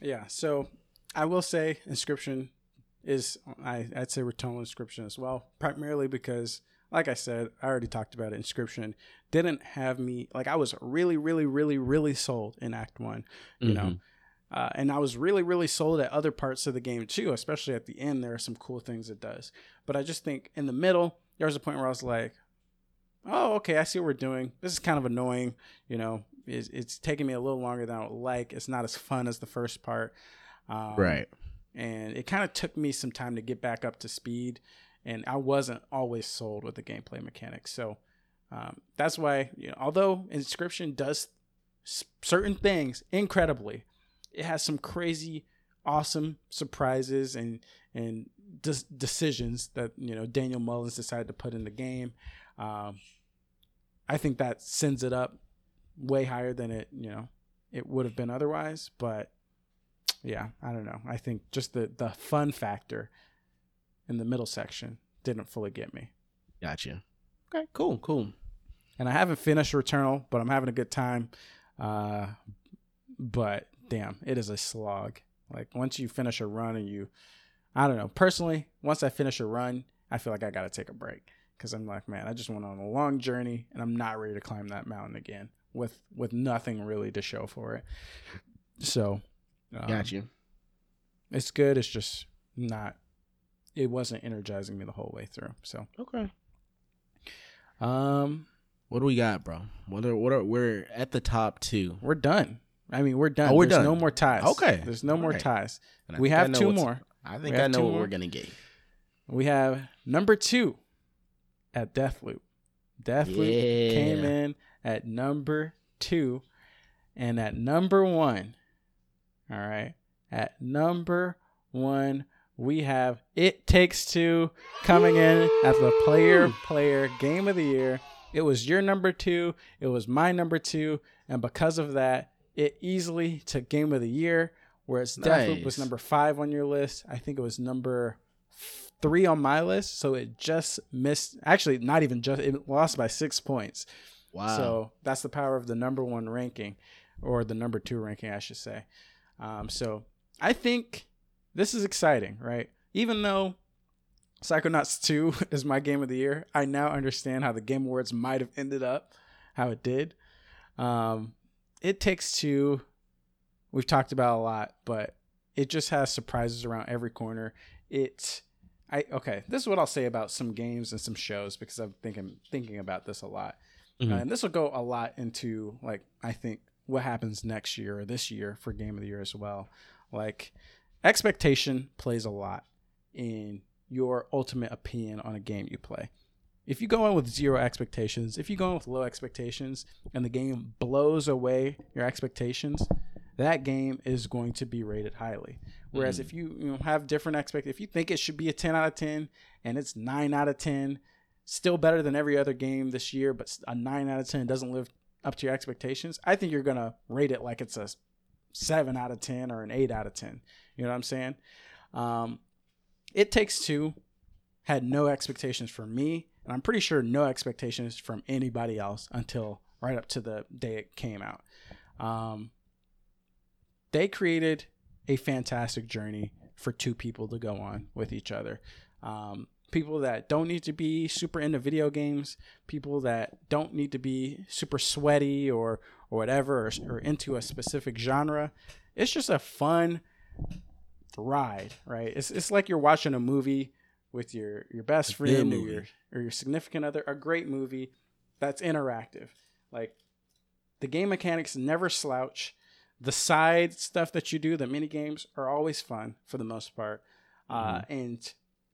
Yeah. So I will say inscryption is I, I'd say returnal inscryption as well, primarily because like I said, I already talked about it. Inscryption didn't have me like I was really, really, really, really sold in Act One, you know, Mhm. uh, and I was really, really sold at other parts of the game too. Especially at the end, there are some cool things it does. But I just think in the middle, there was a point where I was like, "Oh, okay, I see what we're doing. This is kind of annoying, you know. It's, it's taking me a little longer than I would like. It's not as fun as the first part." Um, right. and it kind of took me some time to get back up to speed and i wasn't always sold with the gameplay mechanics so um, that's why you know although inscryption does s- certain things incredibly it has some crazy awesome surprises and and des- decisions that you know daniel mullins decided to put in the game um, i think that sends it up way higher than it you know it would have been otherwise but yeah, I don't know. I think just the the fun factor in the middle section didn't fully get me. Gotcha. Okay. Cool. Cool. And I haven't finished Returnal, but I'm having a good time. Uh, but damn, it is a slog. Like once you finish a run and you, I don't know. Personally, once I finish a run, I feel like I got to take a break because I'm like, man, I just went on a long journey and I'm not ready to climb that mountain again with with nothing really to show for it. So, um, you. it's good. It's just not. It wasn't energizing me the whole way through. So, Okay. um, What do we got, bro? What are what are we're at the top two? we're done. I mean, we're done. Oh, we're There's done. no more ties. Okay. There's no more Alright. ties. We have two more. I think I know what more. we're gonna get. We have number two, at Deathloop. Deathloop Yeah. came in at number two, and at number one, all right, at number one, we have It Takes Two coming in as the player player game of the year. It was your number two, it was my number two, and because of that, it easily took game of the year. Whereas Deathloop was Nice. number five on your list. I think it was number three on my list, so it just missed. Actually, not even just. It lost by six points. Wow. So that's the power of the number one ranking, or the number two ranking, I should say. Um, so I think this is exciting, right? Even though Psychonauts 2 [laughs] is my game of the year, I now understand how the Game Awards might have ended up how it did. Um, it Takes Two, we've talked about a lot, but it just has surprises around every corner. It, I okay, this is what I'll say about some games and some shows because I'm thinking thinking about this a lot. Mhm. Uh, and this will go a lot into like I think what happens next year or this year for game of the year as well. Like expectation plays a lot in your ultimate opinion on a game you play. If you go in with zero expectations, if you go in with low expectations and the game blows away your expectations, that game is going to be rated highly. Whereas Mhm. if you, you know, have different expect if you think it should be a 10 out of 10 and it's 9 out of 10, still better than every other game this year, but a 9 out of 10 doesn't live up to your expectations, I think you're going to rate it like it's a 7 out of 10 or an 8 out of 10. You know what I'm saying? Um, it Takes Two had no expectations for me, and I'm pretty sure no expectations from anybody else until right up to the day it came out. Um, they created a fantastic journey for two people to go on with each other. Um, people that don't need to be super into video games, people that don't need to be super sweaty or or whatever, or, or into a specific genre. It's just a fun ride, right? It's it's like you're watching a movie with your your best friend or your or your significant other. A great movie that's interactive. Like the game mechanics never slouch. The side stuff that you do, the mini games, are always fun for the most part, uh, and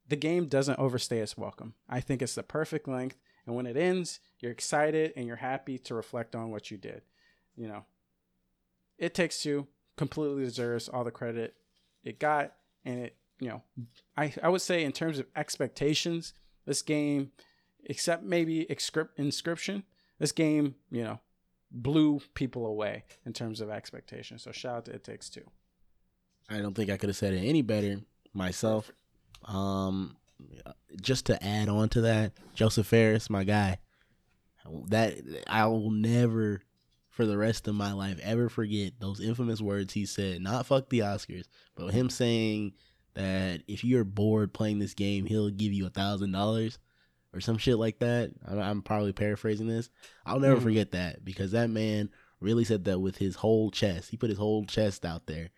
the game doesn't overstay its welcome. I think it's the perfect length, and when it ends, you're excited and you're happy to reflect on what you did. You know, it takes two completely deserves all the credit it got, and it you know, I I would say in terms of expectations, this game, except maybe Inscrip- Inscryption, this game you know blew people away in terms of expectations. So shout out to It Takes Two. I don't think I could have said it any better myself. Um, just to add on to that, Josef Fares, my guy, that I will never, for the rest of my life, ever forget those infamous words he said. Not fuck the Oscars, but him saying that if you're bored playing this game, he'll give you a thousand dollars or some shit like that. I- I'm probably paraphrasing this. I'll never Mhm. forget that because that man really said that with his whole chest. He put his whole chest out there,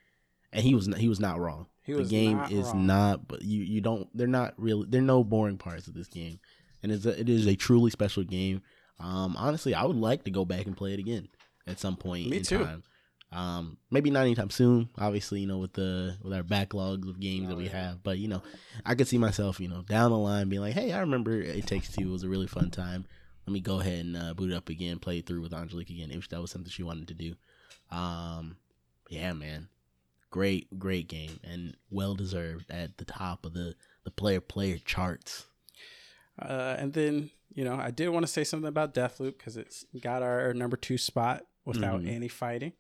and he was he was not wrong. He the game not is wrong. not, but you you don't. They're not really. There are no boring parts of this game, and it's a, it is a truly special game. Um, honestly, I would like to go back and play it again at some point Me in too. time. Um, maybe not anytime soon. Obviously, you know, with the with our backlogs of games that Oh, we yeah. have, but you know, I could see myself, you know, down the line being like, hey, I remember It Takes Two. It was a really fun time. Let me go ahead and uh, boot it up again, play it through with Angelique again, if that was something she wanted to do. Um, yeah, man, great, great game and well deserved at the top of the the player player charts. Uh, and then you know I did want to say something about Deathloop because it's got our number two spot without Mhm. any fighting.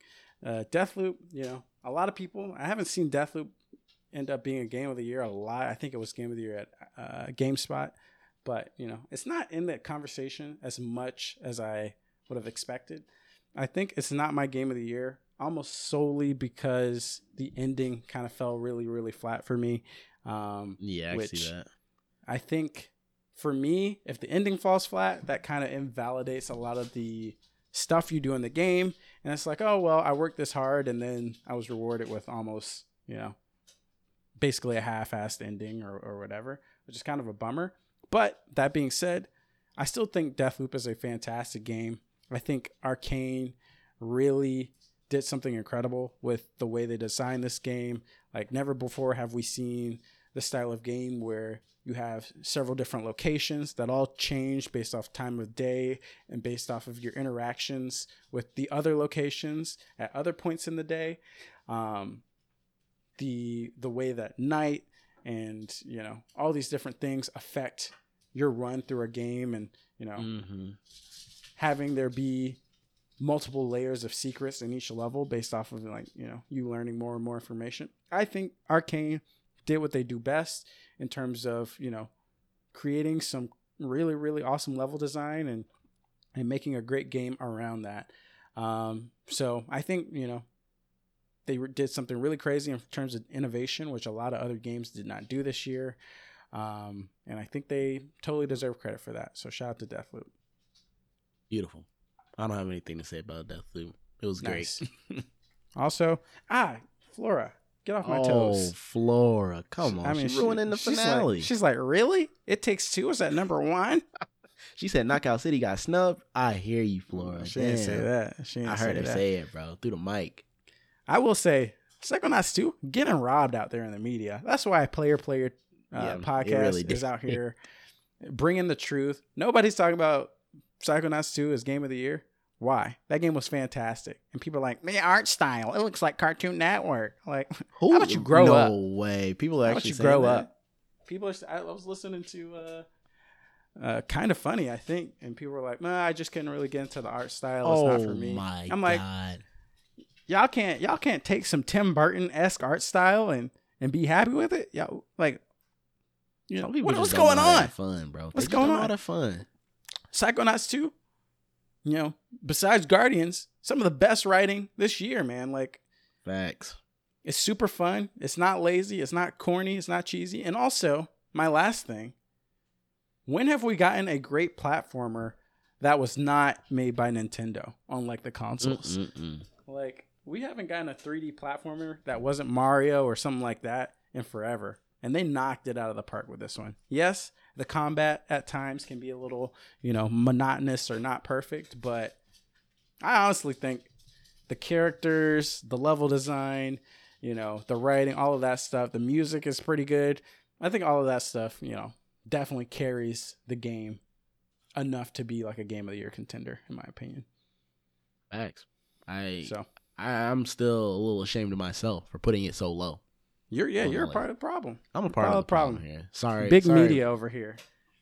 Uh, Deathloop, you know, a lot of people. I haven't seen Deathloop end up being a game of the year a lot. I think it was game of the year at uh, GameSpot, but you know, it's not in the conversation as much as I would have expected. I think it's not my game of the year almost solely because the ending kind of fell really, really flat for me. Um, Yeah, I Which- see that. I think for me, if the ending falls flat, that kind of invalidates a lot of the stuff you do in the game. And it's like, oh, well, I worked this hard and then I was rewarded with almost, you know, basically a half assed ending or, or whatever, which is kind of a bummer. But that being said, I still think Deathloop is a fantastic game. I think Arkane really did something incredible with the way they designed this game. Like, never before have we seen the style of game where you have several different locations that all change based off time of day and based off of your interactions with the other locations at other points in the day. Um, the the way that night and you know all these different things affect your run through a game and you know Mm-hmm. having there be multiple layers of secrets in each level based off of like you know you learning more and more information. I think arkane did what they do best in terms of you know creating some really really awesome level design and and making a great game around that. Um so i think you know they did something really crazy in terms of innovation which a lot of other games did not do this year. Um and i think they totally deserve credit for that. So shout out to deathloop. Beautiful. I don't have anything to say about Deathloop. It was great. [laughs] Also, ah, Flora, get off my toes. oh, toes. Flora, come on! I mean, she's ruining the she's finale. Like, she's like, really? It takes two. Was that number one? [laughs] she said Knockout City got snubbed. I hear you, Flora. She didn't say that. She didn't I heard her that. say it, bro, through the mic. I will say, Psychonauts 2 getting robbed out there in the media. That's why Player Player uh, Yeah, podcast really is out [laughs] here bringing the truth. Nobody's talking about Psychonauts 2 as game of the year. Why? That game was fantastic. And people are like, the art style, it looks like Cartoon Network. Like, [laughs] Who? How about you grow no up? No way. People are How about actually you grow that? up? People are. I was listening to uh, uh, kind of funny, I think, and people were like, "Nah, I just couldn't really get into the art style. It's Oh not for me." my I'm like, god! y'all can't y'all can't take some Tim Burton esque art style and and be happy with it. Y'all like, you know, what, what's going know how to on? Fun, bro. What's going on? how to have fun. Psychonauts two. You know, besides Guardians, some of the best writing this year, man. Like, Facts. It's super fun. It's not lazy. It's not corny. It's not cheesy. And also, my last thing when have we gotten a great platformer that was not made by Nintendo on like the consoles? Mm-mm-mm. Like, we haven't gotten a 3D platformer that wasn't Mario or something like that in forever. And they knocked it out of the park with this one. Yes, the combat at times can be a little, you know, monotonous or not perfect, but I honestly think the characters, the level design, you know, the writing, all of that stuff, the music is pretty good. I think all of that stuff, you know, definitely carries the game enough to be like a game of the year contender, in my opinion. Facts. I, So I I'm still a little ashamed of myself for putting it so low. You're yeah, you're a part of the problem. I'm a part of the problem, here. Sorry, Big sorry. media over here.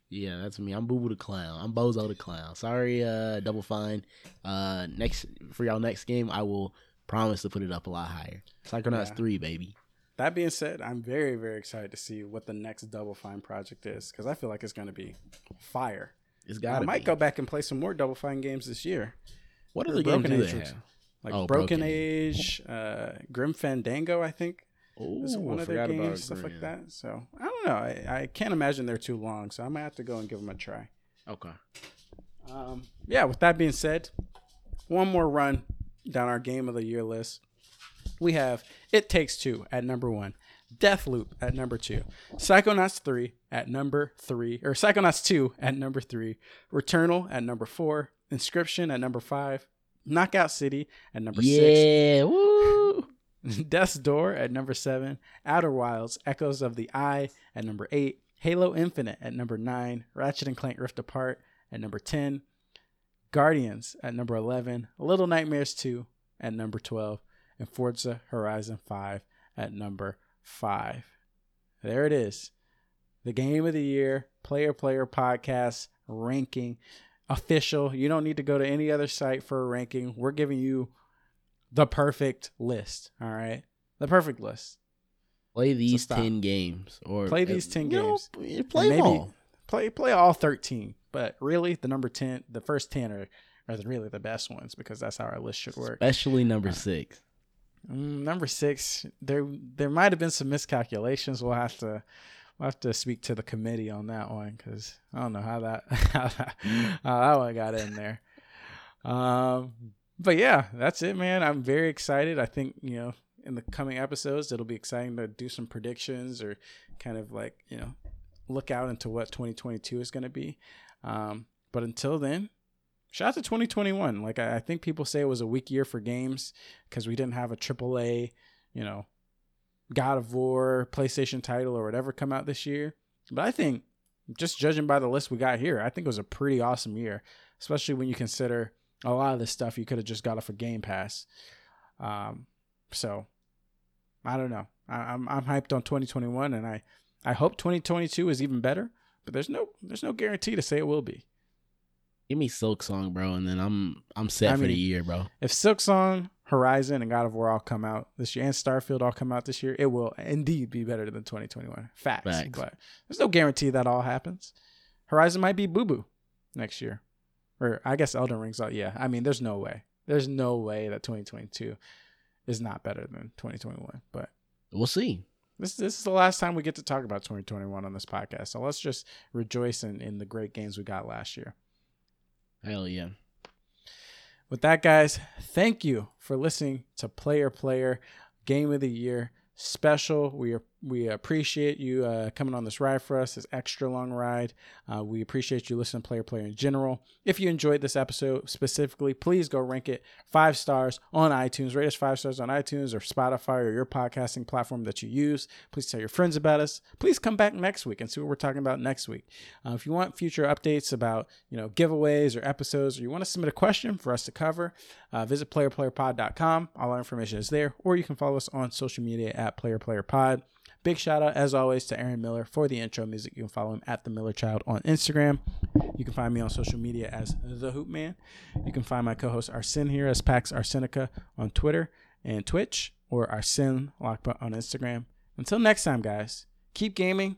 Yeah, that's me. I'm Boo Boo the Clown. I'm Bozo the Clown. Sorry, uh, Double Fine. Uh, next for y'all next game, I will promise to put it up a lot higher. Psychonauts Yeah. three, baby. That being said, I'm very, very excited to see what the next Double Fine project is because I feel like it's going to be fire. It's got. I might go back and play some more Double Fine games this year. What other games Broken do Age they looks- have? Like Oh, Broken, Broken Age, uh, Grim Fandango, I think is Ooh, one I of their forgot about games, stuff like that. So I don't know. I, I can't imagine they're too long, so I might have to go and give them a try. Okay. Um, yeah, with that being said, one more run down our game of the year list. We have It Takes Two at number one, Deathloop at number two, Psychonauts 3 at number three, or Psychonauts 2 at number three, Returnal at number four, Inscryption at number five, Knockout City at number six, Yeah. [laughs] Death's Door at number seven, Outer Wilds, Echoes of the Eye at number eight, Halo Infinite at number nine, Ratchet and Clank Rift Apart at number 10, Guardians at number 11, Little Nightmares 2 at number 12, and Forza Horizon 5 at number 5. There it is. The game of the year, player player podcast ranking official. You don't need to go to any other site for a ranking. We're giving you the perfect list. All right, the perfect list. Play these stop. ten games, or Play these 10 you know, games. p- play maybe- all. Play play all thirteen, but really the number ten, the first ten are are the- really the best ones because that's how our list should work. Especially number Uh, six. Mm, number six, there there might have been some miscalculations. We'll have to we'll have to speak to the committee on that one because I don't know how that [laughs] how that, how that one got in there. Um, but yeah, that's it, man. I'm very excited. I think you know in the coming episodes it'll be exciting to do some predictions or kind of like you know look out into what 2022 is going to be. Um, but until then, shout out to 2021. Like I, I think people say it was a weak year for games because we didn't have a AAA, you know, God of War, PlayStation title, or whatever come out this year. But I think, just judging by the list we got here, I think it was a pretty awesome year, especially when you consider a lot of this stuff you could have just got off a of Game Pass. Um, so I don't know. I, I'm I'm hyped on 2021, and I I hope 2022 is even better. But there's no there's no guarantee to say it will be. Give me Silksong, bro, and then I'm I'm set I for mean, the year, bro. If Silksong, Horizon, and God of War all come out this year, and Starfield all come out this year, it will indeed be better than 2021. Facts. Facts. But there's no guarantee that all happens. Horizon might be boo boo next year, or I guess Elden Ring's out. Yeah, I mean, there's no way. There's no way that 2022 is not better than 2021. But we'll see. This this is the last time we get to talk about 2021 on this podcast. So let's just rejoice in, in the great games we got last year. Hell yeah. With that, guys, thank you for listening to Player Player Game of the Year special. We are we appreciate you uh, coming on this ride for us, this extra long ride. Uh, we appreciate you listening to Player Player in general. If you enjoyed this episode specifically, please go rank it five stars on iTunes. Rate us five stars on iTunes or Spotify or your podcasting platform that you use. Please tell your friends about us. Please come back next week and see what we're talking about next week. Uh, if you want future updates about you know giveaways or episodes, or you want to submit a question for us to cover, uh, visit playerplayerpod.com. All our information is there, or you can follow us on social media at playerplayerpod. Big shout out, as always, to Aaron Miller for the intro music. You can follow him at the Miller Child on Instagram. You can find me on social media as the Hoop Man. You can find my co-host Arsene here as Pax Arsenica on Twitter and Twitch, or Arsene Lockbutt on Instagram. Until next time, guys, keep gaming.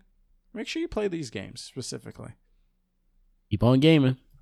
Make sure you play these games specifically. Keep on gaming.